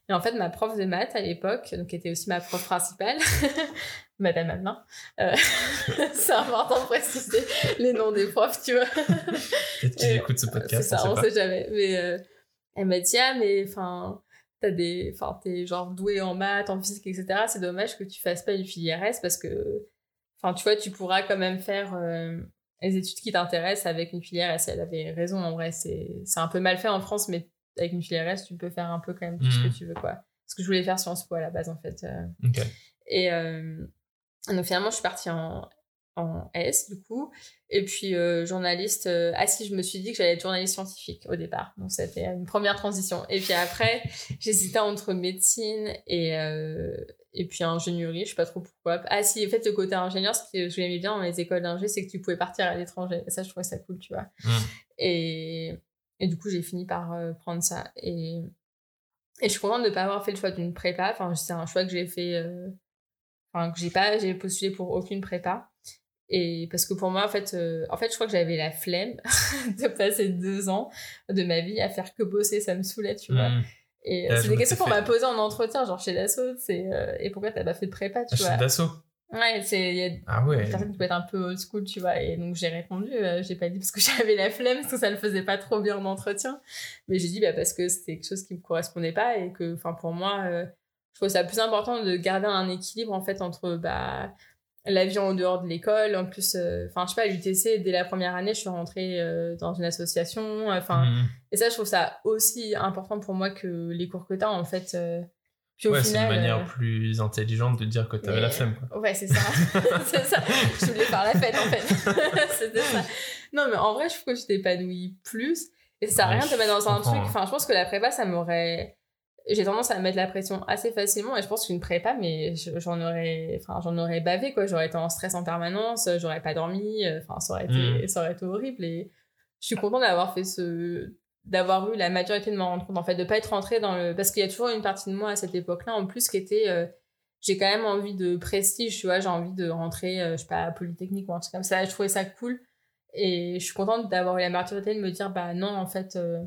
Et en fait, ma prof de maths à l'époque, donc qui était aussi ma prof principale, *laughs* Madame Amelin, euh, *laughs* c'est important de préciser les noms des profs, tu vois. Peut-être qu'ils écoutent ce C'est podcast, ça, on on sait pas. sait jamais. Mais euh, elle m'a dit, ah, mais enfin, t'as des, enfin, t'es genre doué en maths, en physique, etc. C'est dommage que tu fasses pas une filière S parce que, enfin, tu vois, tu pourras quand même faire euh, les études qui t'intéressent avec une filière S. Elle avait raison, en vrai, c'est, c'est un peu mal fait en France, mais avec une filière S, tu peux faire un peu quand même tout ce Mhm. que tu veux, quoi. Parce que je voulais faire Sciences Po à la base, en fait. euh. Et euh, donc finalement, je suis partie en, en S, du coup. Et puis, euh, journaliste. euh, ah si, je me suis dit que j'allais être journaliste scientifique au départ. Donc, c'était une première transition. Et puis après, *laughs* j'hésitais entre médecine et, euh, et puis ingénierie. Je sais pas trop pourquoi. Ah si, en fait, le côté ingénieur, ce que je l'aimais bien dans les écoles d'ingé, c'est que tu pouvais partir à l'étranger. Et ça, je trouvais ça cool, tu vois. Mm. Et, et du coup, j'ai fini par prendre ça. Et, et je suis contente de ne pas avoir fait le choix d'une prépa. Enfin, c'est un choix que j'ai fait. Enfin, que j'ai pas. J'ai postulé pour aucune prépa. Et parce que pour moi, en fait, euh, en fait, je crois que j'avais la flemme *laughs* de passer deux ans de ma vie à faire que bosser. Ça me saoulait, tu vois. Mhm. Et Ouais, euh, c'est des questions qu'on m'a posées en entretien, genre chez l'assaut. C'est euh, et pourquoi t'as pas fait de prépa, Ah, tu je vois suis d'assaut. Ouais, c'est il y a Ah ouais. des personnes qui peuvent être un peu old school, tu vois. Et donc j'ai répondu, euh, j'ai pas dit parce que *laughs* j'avais la flemme, parce que ça le faisait pas trop bien en entretien. Mais j'ai dit bah, parce que c'était quelque chose qui me correspondait pas et que, enfin, pour moi, je trouve ça plus important de garder un équilibre en fait entre bah, la vie en dehors de l'école. En plus, euh, enfin, je sais pas, à l'UTC, dès la première année, je suis rentrée euh, dans une association. Enfin, Mhm. et ça, je trouve ça aussi important pour moi que les cours que t'as en fait. euh, puis au Ouais, c'est une manière plus intelligente de dire que t'avais mais- la flemme. Quoi. Ouais, c'est ça. *laughs* *laughs* c'est ça. Je voulais faire la fête, en fait. *laughs* C'était ça. Non, mais en vrai, je trouve que je t'épanouis plus. Et ça sert à Ouais, rien de te mettre dans un truc. hein. Enfin, je pense que la prépa, ça m'aurait. J'ai tendance à mettre la pression assez facilement. Et je pense qu'une prépa, mais je- j'en aurais, enfin, j'en aurais bavé, quoi. J'aurais été en stress en permanence, j'aurais pas dormi. Enfin, ça aurait été, Mhm. ça aurait été horrible. Et je suis contente d'avoir fait ce, d'avoir eu la maturité de m'en rendre compte en fait de pas être rentrée dans le parce qu'il y a toujours une partie de moi à cette époque-là en plus qui était euh, j'ai quand même envie de prestige tu vois j'ai envie de rentrer euh, je sais pas à Polytechnique ou un truc comme ça je trouvais ça cool et je suis contente d'avoir eu la maturité de me dire bah non en fait euh,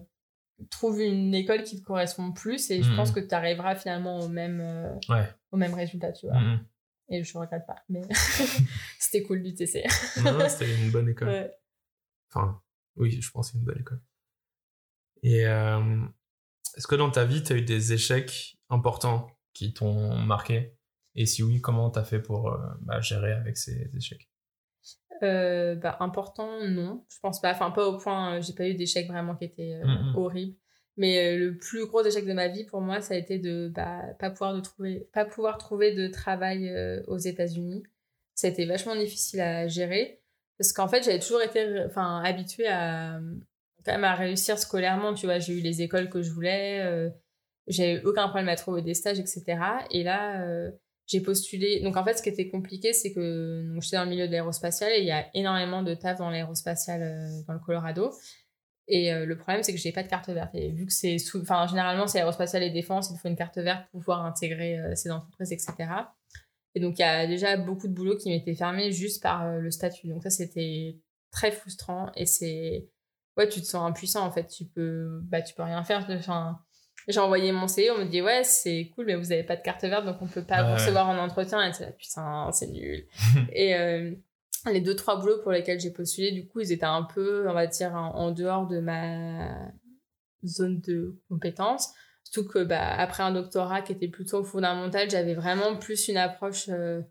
trouve une école qui te correspond plus et je Mhm. pense que tu arriveras finalement au même euh, Ouais. au même résultat tu vois Mhm. et je regrette pas mais *laughs* c'était cool du TC Non, non, c'était une bonne école. ouais. Enfin, oui, je pense que c'est une bonne école. Et euh, est-ce que dans ta vie, tu as eu des échecs importants qui t'ont marqué? Et si oui, comment t'as fait pour euh, bah, gérer avec ces échecs? Euh, bah, important, non. Je pense pas. Enfin, pas au point. euh, j'ai pas eu d'échec vraiment qui était euh, horrible. Mais euh, le plus gros échec de ma vie pour moi, ça a été de bah, pas pouvoir de trouver, pas pouvoir trouver de travail aux États-Unis. Ça a été vachement difficile à gérer parce qu'en fait, j'avais toujours été, enfin, habituée à quand même à réussir scolairement. Tu vois, j'ai eu les écoles que je voulais. J'ai eu aucun problème à trouver des stages, etc. Et là. J'ai postulé. Donc en fait, ce qui était compliqué, c'est que j'étais dans le milieu de l'aérospatiale et il y a énormément de taf dans l'aérospatiale euh, dans le Colorado. Et euh, le problème, c'est que j'ai pas de carte verte. Et vu que c'est sous... enfin, généralement, c'est aérospatiale et défense, il faut une carte verte pour pouvoir intégrer euh, ces entreprises, etc. Et donc, il y a déjà beaucoup de boulot qui m'était fermé juste par le statut. Donc, ça, c'était très frustrant. Et c'est. Ouais, tu te sens impuissant, en fait. Tu peux, bah, tu peux rien faire. Enfin, j'ai envoyé mon CV, on me dit ouais c'est cool mais vous avez pas de carte verte donc on peut pas Ouais, recevoir en entretien et c'est là putain c'est nul. *laughs* Et euh, les deux trois boulots pour lesquels j'ai postulé du coup ils étaient un peu on va dire en, en dehors de ma zone de compétence. Surtout que bah après un doctorat qui était plutôt fondamental j'avais vraiment plus une approche euh,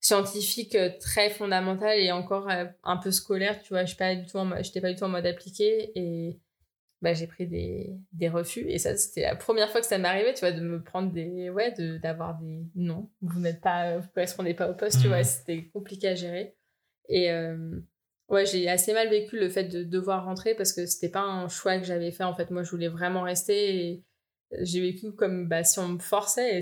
scientifique euh, très fondamentale et encore euh, un peu scolaire tu vois. Je pas du tout j'étais pas du tout en mode appliqué et bah, j'ai pris des, des refus. Et ça, c'était la première fois que ça m'arrivait, tu vois, de me prendre des. Ouais, de- d'avoir des. Non, vous n'êtes pas. Vous correspondez pas au poste, tu Mhm. vois, c'était compliqué à gérer. Et, euh, Ouais, j'ai assez mal vécu le fait de devoir rentrer parce que c'était pas un choix que j'avais fait. En fait, moi, je voulais vraiment rester et j'ai vécu comme bah, si on me forçait et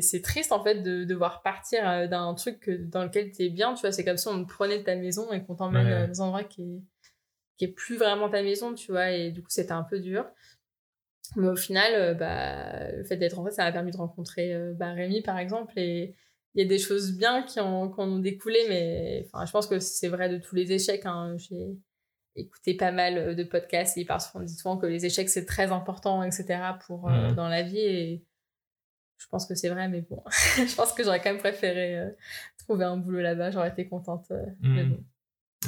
c'est, triste en fait de devoir partir euh, d'un truc dans lequel tu es bien. Tu vois, c'est comme si on me prenait de ta maison et qu'on t'emmène Ouais. euh, dans un endroit qui est, qui est plus vraiment ta maison, tu vois. Et du coup, c'était un peu dur. Mais au final, euh, bah, le fait d'être rentrée, ça m'a permis de rencontrer euh, bah, Rémi, par exemple. Et il y a des choses bien qui, ont, qui en ont découlé, mais enfin, je pense que c'est vrai de tous les échecs. hein. J'ai écouté pas mal euh, de podcasts et ils parlent souvent, on dit souvent que les échecs, c'est très important, etc. Pour, euh, Mhm. dans la vie. Et je pense que c'est vrai, mais bon, *laughs* je pense que j'aurais quand même préféré euh, trouver un boulot là-bas. J'aurais été contente. euh, mais Mhm. bon.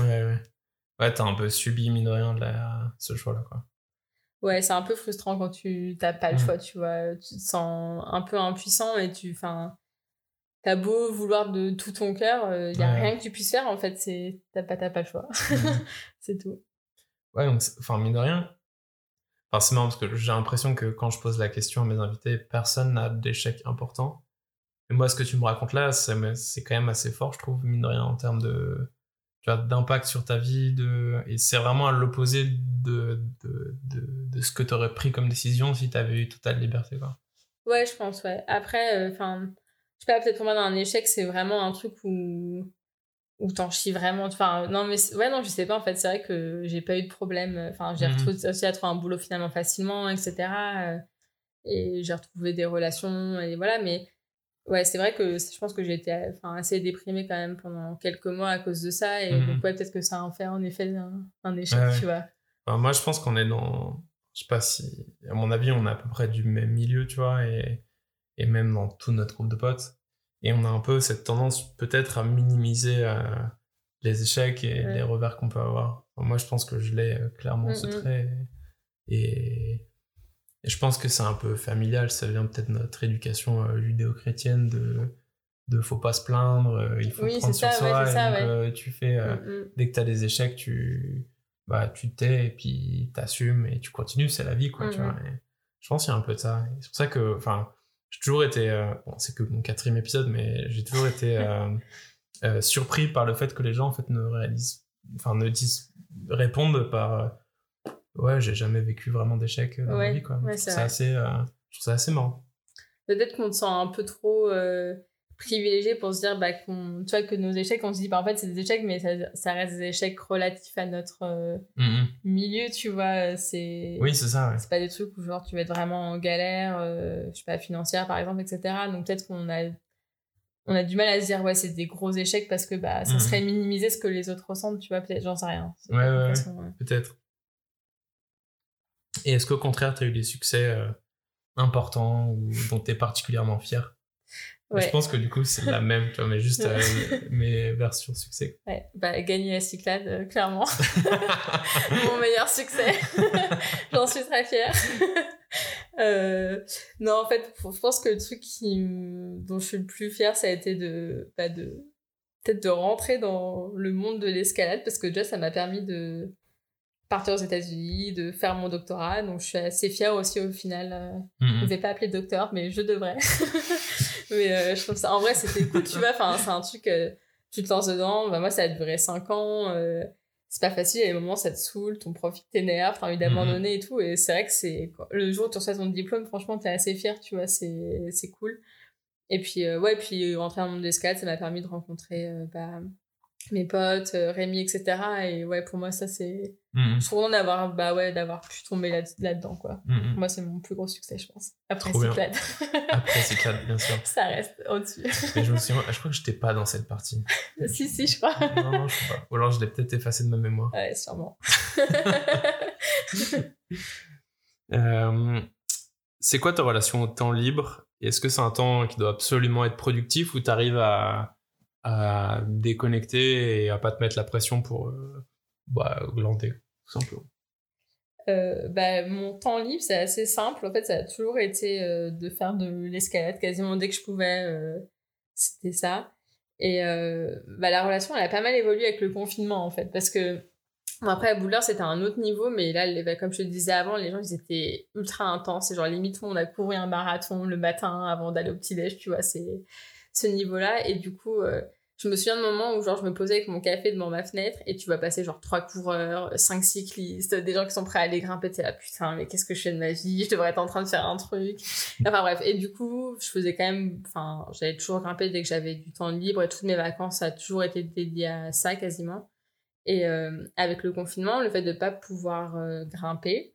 Ouais, ouais. Ouais, t'as un peu subi, mine de rien, de la... ce choix-là, quoi. Ouais, c'est un peu frustrant quand tu t'as pas le choix, tu vois. Tu te sens un peu impuissant et tu. Enfin, t'as beau vouloir de tout ton cœur, il y a Ouais. rien que tu puisses faire en fait. C'est t'as pas, pas le choix. *laughs* C'est tout. Ouais, donc, enfin, mine de rien. Enfin, c'est marrant parce que j'ai l'impression que quand je pose la question à mes invités, personne n'a d'échec important. Et moi, ce que tu me racontes là, c'est quand même assez fort, je trouve, mine de rien, en termes de. Tu vois, d'impact sur ta vie. De... Et c'est vraiment à l'opposé de, de, de, de ce que tu aurais pris comme décision si tu avais eu totale liberté, quoi. Ouais, je pense, ouais. Après, enfin, je sais pas, peut-être pour moi, dans un échec, c'est vraiment un truc où. où t'en chies vraiment. Enfin, non, mais. Ouais, non, je sais pas, en fait, c'est vrai que j'ai pas eu de problème. Enfin, j'ai Mhm. retrouvé aussi à trouver un boulot finalement facilement, etc. euh, Et j'ai retrouvé des relations, et voilà, mais. Ouais, c'est vrai que je pense que j'ai été enfin, assez déprimée quand même pendant quelques mois à cause de ça. Et Mhm. donc, ouais, peut-être que ça en fait en effet un, un échec, Ouais, tu vois. Enfin, moi, je pense qu'on est dans. Je sais pas si. À mon avis, on est à peu près du même milieu, tu vois, et, et même dans tout notre groupe de potes. Et on a un peu cette tendance, peut-être, à minimiser euh, les échecs et Ouais. les revers qu'on peut avoir. Enfin, moi, je pense que je l'ai euh, clairement, ce Mhm. trait. Et, et je pense que c'est un peu familial. Ça vient peut-être de notre éducation euh, judéo-chrétienne de. De faut pas se plaindre, euh, il faut Oui, prendre sur ça, ouais, soi. et ça, donc, ouais. euh, tu fais. Mm, mm. dès que tu as des échecs, tu bah tu t'es et puis t'assumes et tu continues, c'est la vie quoi, tu vois. Et je pense qu'il y a un peu de ça. C'est pour ça que enfin, j'ai toujours été bon, c'est que mon quatrième épisode mais j'ai toujours été *laughs* surpris par le fait que les gens en fait ne réalisent enfin ne disent répondent par ouais, j'ai jamais vécu vraiment d'échecs dans ma Ouais, vie quoi. ouais, c'est assez euh, je trouve ça assez marrant. peut-être qu'on te sent un peu trop euh, privilégié pour se dire bah, qu'on, tu vois, que nos échecs, on se dit bah, en fait c'est des échecs, mais ça, ça reste des échecs relatifs à notre euh, Mhm. milieu, tu vois. C'est, Oui, c'est ça ouais. c'est pas des trucs où genre tu vas être vraiment en galère, euh, je sais pas, financière par exemple, etc. Donc peut-être qu'on a, on a du mal à se dire ouais, c'est des gros échecs parce que bah, ça Mhm. serait minimiser ce que les autres ressentent, tu vois, peut-être, j'en sais rien. Ouais, ouais. Peut-être. Et est-ce qu'au contraire, tu as eu des succès euh, importants ou dont tu es particulièrement fier? Ouais. Je pense que du coup, c'est la même, tu vois, mais juste euh, *laughs* mes versions succès. Ouais, bah, gagner la Cyclade, euh, clairement. *laughs* Mon meilleur succès. *laughs* J'en suis très fière. Euh, non, en fait, je pense que le truc qui, dont je suis le plus fière, ça a été de, bah, de peut-être de rentrer dans le monde de l'escalade parce que déjà, ça m'a permis de partir aux États-Unis, de faire mon doctorat. Donc, je suis assez fière aussi au final. euh, je ne Mhm. vais pas appeler docteur, mais je devrais. *laughs* mais euh, je trouve ça, en vrai, c'était cool, tu vois. Enfin, c'est un truc, euh, tu te lances dedans. Bah, moi, ça a duré 5 ans. euh, c'est pas facile. Il y a des moments, ça te saoule, ton prof il t'énerve, t'as envie d'abandonner et tout. Et c'est vrai que c'est le jour où tu reçois ton diplôme, franchement, t'es assez fier, tu vois. C'est c'est cool. Et puis, euh, ouais, puis rentrer dans le monde de l'escalade, ça m'a permis de rencontrer bah, mes potes, euh, Rémi, etc. Et ouais, pour moi, ça, c'est. Mhm. Je suis contente d'avoir bah, ouais, d'avoir pu tomber là- là-dedans, quoi. Mhm. Pour moi, c'est mon plus gros succès, je pense. Après Trop bien. Cyclade. *laughs* Après, clair, bien sûr. *laughs* ça reste au-dessus. Mais je me souviens, je crois que j'étais pas dans cette partie. *laughs* si, si, je crois. Non, non, je sais pas. Ou alors je l'ai peut-être effacé de ma mémoire. Ouais, sûrement. Euh, c'est quoi ta relation au temps libre? Est-ce que c'est un temps qui doit absolument être productif ou tu arrives à, à déconnecter et à pas te mettre la pression pour euh, bah, glander, tout simplement Euh, bah, mon temps libre, c'est assez simple. En fait, ça a toujours été euh, de faire de l'escalade quasiment dès que je pouvais. C'était ça. Et bah, la relation, elle a pas mal évolué avec le confinement, en fait. Parce que, bon, après, à Bouleur, c'était un autre niveau, mais là, bah, comme je te disais avant, les gens, ils étaient ultra intenses. Et genre, limite, on a couru un marathon le matin avant d'aller au petit-déj, tu vois, c'est ce niveau-là. Et du coup, euh, je me souviens de moments où genre je me posais avec mon café devant ma fenêtre et tu vas passer genre trois coureurs, cinq cyclistes, des gens qui sont prêts à aller grimper, t'es là putain mais qu'est-ce que je fais de ma vie, je devrais être en train de faire un truc. Enfin bref, et du coup je faisais quand même, enfin j'allais toujours grimper dès que j'avais du temps libre et toutes mes vacances a toujours été dédié à ça quasiment. Et euh, avec le confinement, le fait de pas pouvoir euh, grimper,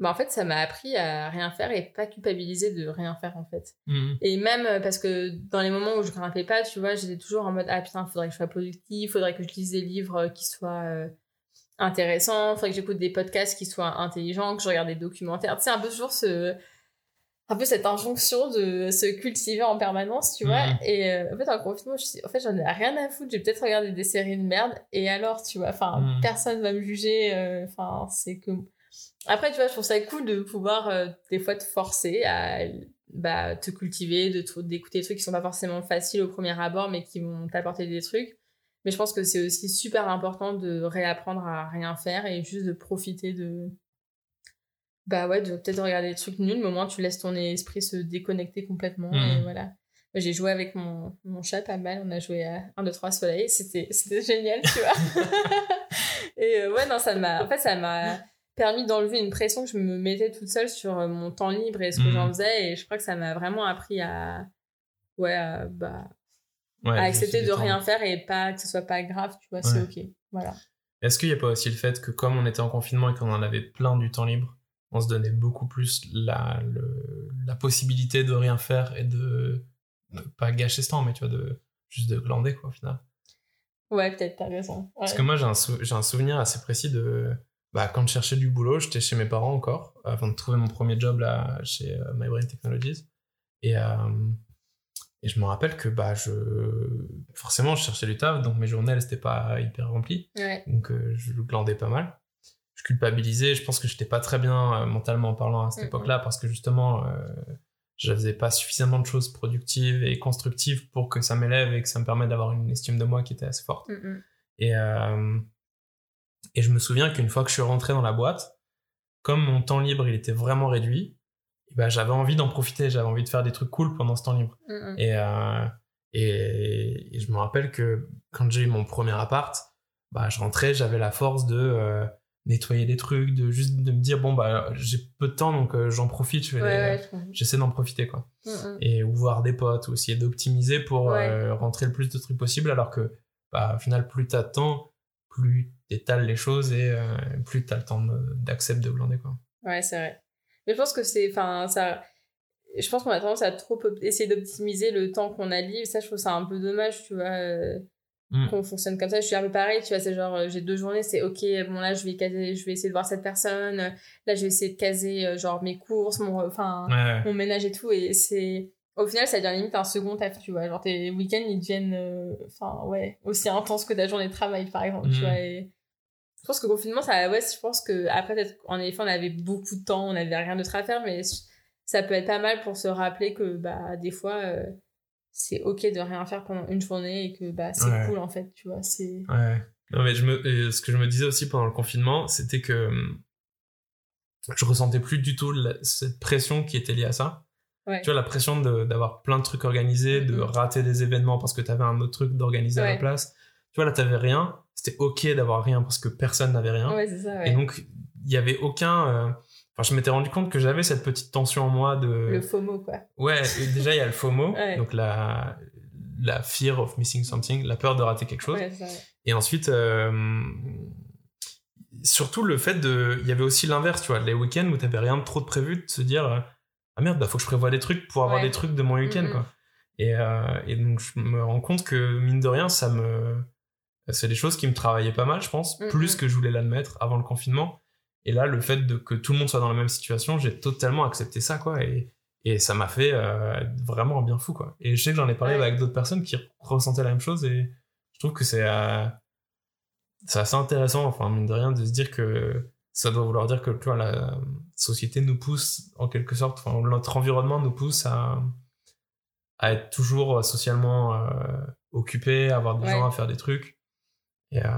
bah en fait ça m'a appris à rien faire et pas culpabiliser de rien faire en fait Mhm. et même euh, parce que dans les moments où je grimpais pas tu vois j'étais toujours en mode ah putain faudrait que je sois productive faudrait que je lise des livres euh, qui soient euh, intéressants faudrait que j'écoute des podcasts qui soient intelligents que je regarde des documentaires tu sais un peu toujours ce un peu cette injonction de se cultiver en permanence tu vois Mhm. et euh, en fait en confinement je suis en fait j'en ai rien à foutre j'ai peut-être regardé des séries de merde et alors tu vois enfin Mhm. personne va me juger euh, enfin c'est que après, tu vois, je trouve ça cool de pouvoir euh, des fois te forcer à bah, te cultiver, de te- d'écouter des trucs qui sont pas forcément faciles au premier abord, mais qui vont t'apporter des trucs. Mais je pense que c'est aussi super important de réapprendre à rien faire et juste de profiter de. Bah ouais, de peut-être regarder des trucs nuls, mais au moins tu laisses ton esprit se déconnecter complètement. Et Mhm. voilà. J'ai joué avec mon, mon chat pas mal, on a joué à 1, 2, 3 soleil, c'était c'était génial, tu vois. *laughs* et euh, ouais, non, ça m'a. En fait, ça m'a permis d'enlever une pression que je me mettais toute seule sur euh, mon temps libre et ce que Mhm. j'en faisais, et je crois que ça m'a vraiment appris à. Ouais, à, bah, Ouais, à accepter de rien faire et pas que ce soit pas grave, tu vois, c'est ok. Voilà. Est-ce qu'il n'y a pas aussi le fait que comme on était en confinement et qu'on en avait plein du temps libre, on se donnait beaucoup plus la, le- la possibilité de rien faire et de ne pas gâcher ce temps, mais tu vois, de juste de glander quoi au final? Ouais, peut-être, t'as raison. Ouais. Parce que moi j'ai un, sou- j'ai un souvenir assez précis de bah, quand je cherchais du boulot, j'étais chez mes parents encore avant de trouver mon premier job là chez euh, My Brain Technologies et euh, et je me rappelle que bah je forcément je cherchais du taf donc mes journées elles étaient pas hyper remplies Ouais. donc euh, je glandais pas mal. Je culpabilisais, je pense que j'étais pas très bien euh, mentalement parlant à cette époque-là parce que justement je faisais pas suffisamment de choses productives et constructives pour que ça m'élève et que ça me permette d'avoir une estime de moi qui était assez forte. Et, et je me souviens qu'une fois que je suis rentré dans la boîte, comme mon temps libre il était vraiment réduit, eh ben, j'avais envie d'en profiter, j'avais envie de faire des trucs cool pendant ce temps libre. Mm, mm. Et, euh, et, et je me rappelle que quand j'ai eu mon premier appart, bah, je rentrais, j'avais la force de euh, nettoyer des trucs, de juste de me dire bon bah j'ai peu de temps donc euh, j'en profite, je Ouais, ouais, j'essaie d'en profiter quoi. Mm. Et ou voir des potes ou essayer d'optimiser pour Ouais. rentrer le plus de trucs possible alors que bah, au final plus t'as de temps, plus t'étales les choses et euh, plus t'as le temps d'accepter de glander quoi. Ouais, c'est vrai. Mais je pense que c'est. Enfin, ça. Je pense qu'on a tendance à trop op- essayer d'optimiser le temps qu'on a libre. Ça, je trouve ça un peu dommage, tu vois, euh, Mm. qu'on fonctionne comme ça. Je suis un peu pareil, tu vois, c'est genre, euh, j'ai deux journées, c'est ok, bon, là, je vais, caser, je vais essayer de voir cette personne. Là, je vais essayer de caser, euh, genre, mes courses, mon, enfin, Ouais. mon ménage et tout. Et c'est. Au final, ça devient limite un second taf, tu vois. Genre, tes week-ends, ils deviennent. euh, Enfin, ouais, aussi intenses que ta journée de travail, par exemple, tu Mhm. vois. Et je pense que le confinement, ça, ouais, je pense que après, peut-être, en effet, on avait beaucoup de temps, on avait rien d'autre à faire, mais ça peut être pas mal pour se rappeler que, bah, des fois, euh, c'est ok de rien faire pendant une journée et que, bah, c'est Ouais. cool, en fait, tu vois. C'est. Ouais. Non, mais je me, et ce que je me disais aussi pendant le confinement, c'était que hum, je ressentais plus du tout la- cette pression qui était liée à ça. Ouais. Tu vois, la pression d'avoir plein de trucs organisés, de Mhm. rater des événements parce que t'avais un autre truc d'organiser à la place. Tu vois, là, t'avais rien. C'était ok d'avoir rien parce que personne n'avait rien. Ouais, ça. Et donc, il y avait aucun. euh, Enfin, je m'étais rendu compte que j'avais cette petite tension en moi de. Le FOMO, quoi. Ouais, déjà, il y a le FOMO, *laughs* donc la, la fear of missing something, la peur de rater quelque chose. Ça. Et ensuite, euh, surtout le fait de. Il y avait aussi l'inverse, tu vois, les week-ends où t'avais rien de trop de prévu, de se dire euh, Ah merde, bah faut que je prévoie des trucs pour avoir Ouais. des trucs de mon week-end, quoi. Et, euh, et donc, je me rends compte que, mine de rien, ça me. C'est des choses qui me travaillaient pas mal, je pense, plus que je voulais l'admettre avant le confinement. Et là, le fait de, que tout le monde soit dans la même situation, j'ai totalement accepté ça, quoi. Et, et ça m'a fait euh, vraiment un bien fou, quoi. Et je sais que j'en ai parlé Ouais. avec d'autres personnes qui ressentaient la même chose et je trouve que c'est euh, c'est assez intéressant, enfin, mine de rien, de se dire que ça doit vouloir dire que, tu vois, la société nous pousse, en quelque sorte, enfin, notre environnement nous pousse à, à être toujours socialement euh, occupé, à avoir des Ouais. gens à faire des trucs. Et, euh,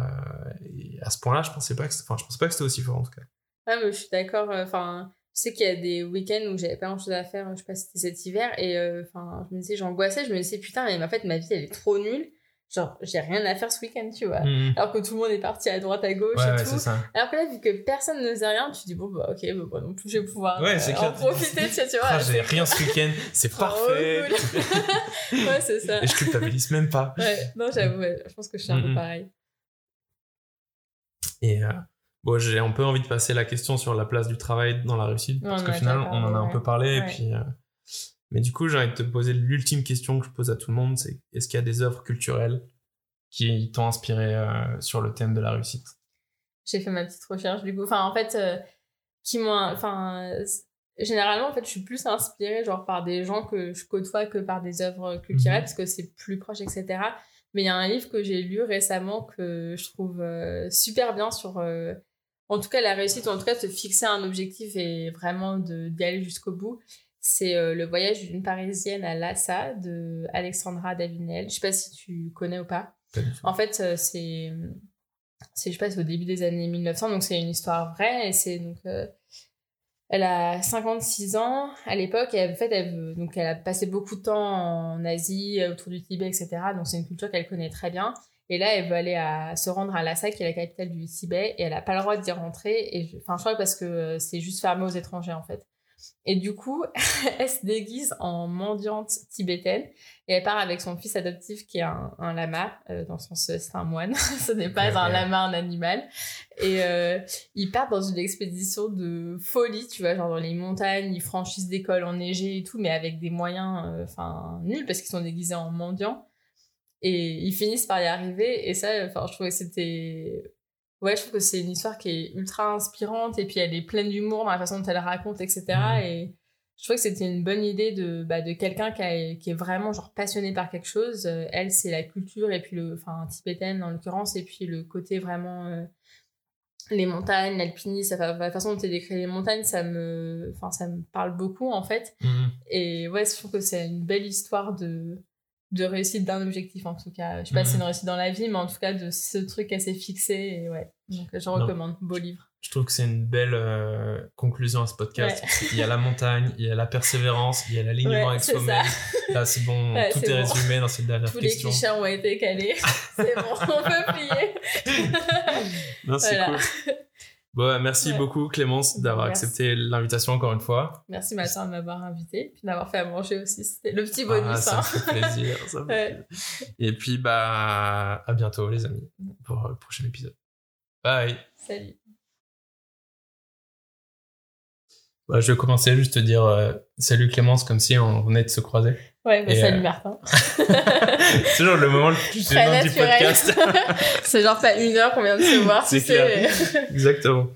et à ce point-là, je pensais pas que, enfin, je pensais pas que c'était aussi fort, en tout cas. Ah, mais je suis d'accord. euh, Enfin, je sais qu'il y a des week-ends où j'avais pas grand-chose à faire. Je sais pas si c'était cet hiver. Et euh, enfin, je me disais, j'angoissais. Je me disais, putain, mais en fait, ma vie, elle est trop nulle. Genre, j'ai rien à faire ce week-end, tu vois. Mhm. Alors que tout le monde est parti à droite, à gauche Ouais, et tout. Alors que là, vu que personne ne faisait rien, tu dis, bon, bah, ok, bah, moi non plus, je vais pouvoir Ouais, euh, en profiter, tu tu vois, Ah, j'ai rien ce week-end, c'est parfait. cool. *laughs* ouais, c'est ça. Et je culpabilise même pas. Ouais, non, j'avoue, je pense que je suis un Mhm. peu pareil. Et euh, bon, j'ai un peu envie de passer la question sur la place du travail dans la réussite, parce on en qu'au a final, déjà on en a un peu parlé. Et puis, euh, Mais du coup, j'ai envie de te poser l'ultime question que je pose à tout le monde, c'est est-ce qu'il y a des œuvres culturelles qui t'ont inspiré euh, sur le thème de la réussite? J'ai fait ma petite recherche, du coup. Enfin, en fait, euh, qui m'ont... Enfin, généralement, en fait, je suis plus inspirée, genre, par des gens que je côtoie que par des œuvres culturelles, Mhm. parce que c'est plus proche, etc. Mais il y a un livre que j'ai lu récemment que je trouve euh, super bien sur... euh, en tout cas, la réussite, ou en tout cas, se fixer un objectif et vraiment d'y aller jusqu'au bout. C'est euh, Le voyage d'une Parisienne à Lhasa de Alexandra Davinel. Je sais pas si tu connais ou pas. En fait, euh, c'est, c'est, je sais pas, au début des années 1900, donc c'est une histoire vraie. Et c'est donc, euh, elle a 56 ans à l'époque, et en fait, elle, donc elle a passé beaucoup de temps en Asie, autour du Tibet, etc. Donc c'est une culture qu'elle connaît très bien. Et là, elle veut aller à, se rendre à Lhasa, qui est la capitale du Tibet, et elle a pas le droit d'y rentrer. Et je- enfin, je crois que parce que c'est juste fermé aux étrangers, en fait. Et du coup, *laughs* elle se déguise en mendiante tibétaine et elle part avec son fils adoptif qui est un, un lama, euh, dans le sens euh, c'est un moine, *laughs* ce n'est pas un lama, un animal. Et euh, ils partent dans une expédition de folie, tu vois, genre dans les montagnes, ils franchissent des cols enneigés et tout, mais avec des moyens euh, enfin nuls parce qu'ils sont déguisés en mendiants. Et ils finissent par y arriver et ça, enfin, je trouvais que c'était ouais, je trouve que c'est une histoire qui est ultra inspirante et puis elle est pleine d'humour dans la façon dont elle raconte, etc. Mhm. Et je trouvais que c'était une bonne idée de, bah, de quelqu'un qui, est vraiment genre passionné par quelque chose. Euh, elle, c'est la culture et puis le, enfin, tibétaine en l'occurrence, et puis le côté vraiment euh, les montagnes, l'alpinisme, la façon dont tu décrit les montagnes, ça me, enfin, ça me parle beaucoup en fait. Mhm. Et ouais, je trouve que c'est une belle histoire de, de réussite d'un objectif en tout cas. Je sais pas si c'est Mhm. une réussite dans la vie, mais en tout cas de ce truc s'est fixé. Et ouais, donc je recommande. Beau livre. Je trouve que c'est une belle euh, conclusion à ce podcast. Il y a la montagne, il y a la persévérance, il y a l'alignement Ouais, avec soi-même. Là, c'est bon, Ouais, tout est bon. résumé dans cette dernière Tous les question. clichés ont été calés. *laughs* c'est bon, on peut plier. Non, c'est Voilà. cool. *laughs* Bon, ouais, merci Ouais. beaucoup Clémence d'avoir accepté l'invitation encore une fois. Merci ma soeur de m'avoir invité, puis d'avoir fait à manger aussi. C'était le petit bonus. Ah, ça hein. me fait plaisir. ça me *laughs* fait Ouais. plaisir. Et puis, bah, à bientôt les amis pour le prochain épisode. Bye. Salut. Bah, je vais commencer juste te dire euh, salut Clémence comme si on venait de se croiser. Ouais, bah, salut euh, Martin. *laughs* c'est genre le moment le plus gênant du podcast. *laughs* c'est genre pas une heure qu'on vient de se voir. C'est tu sais, clair. Exactement.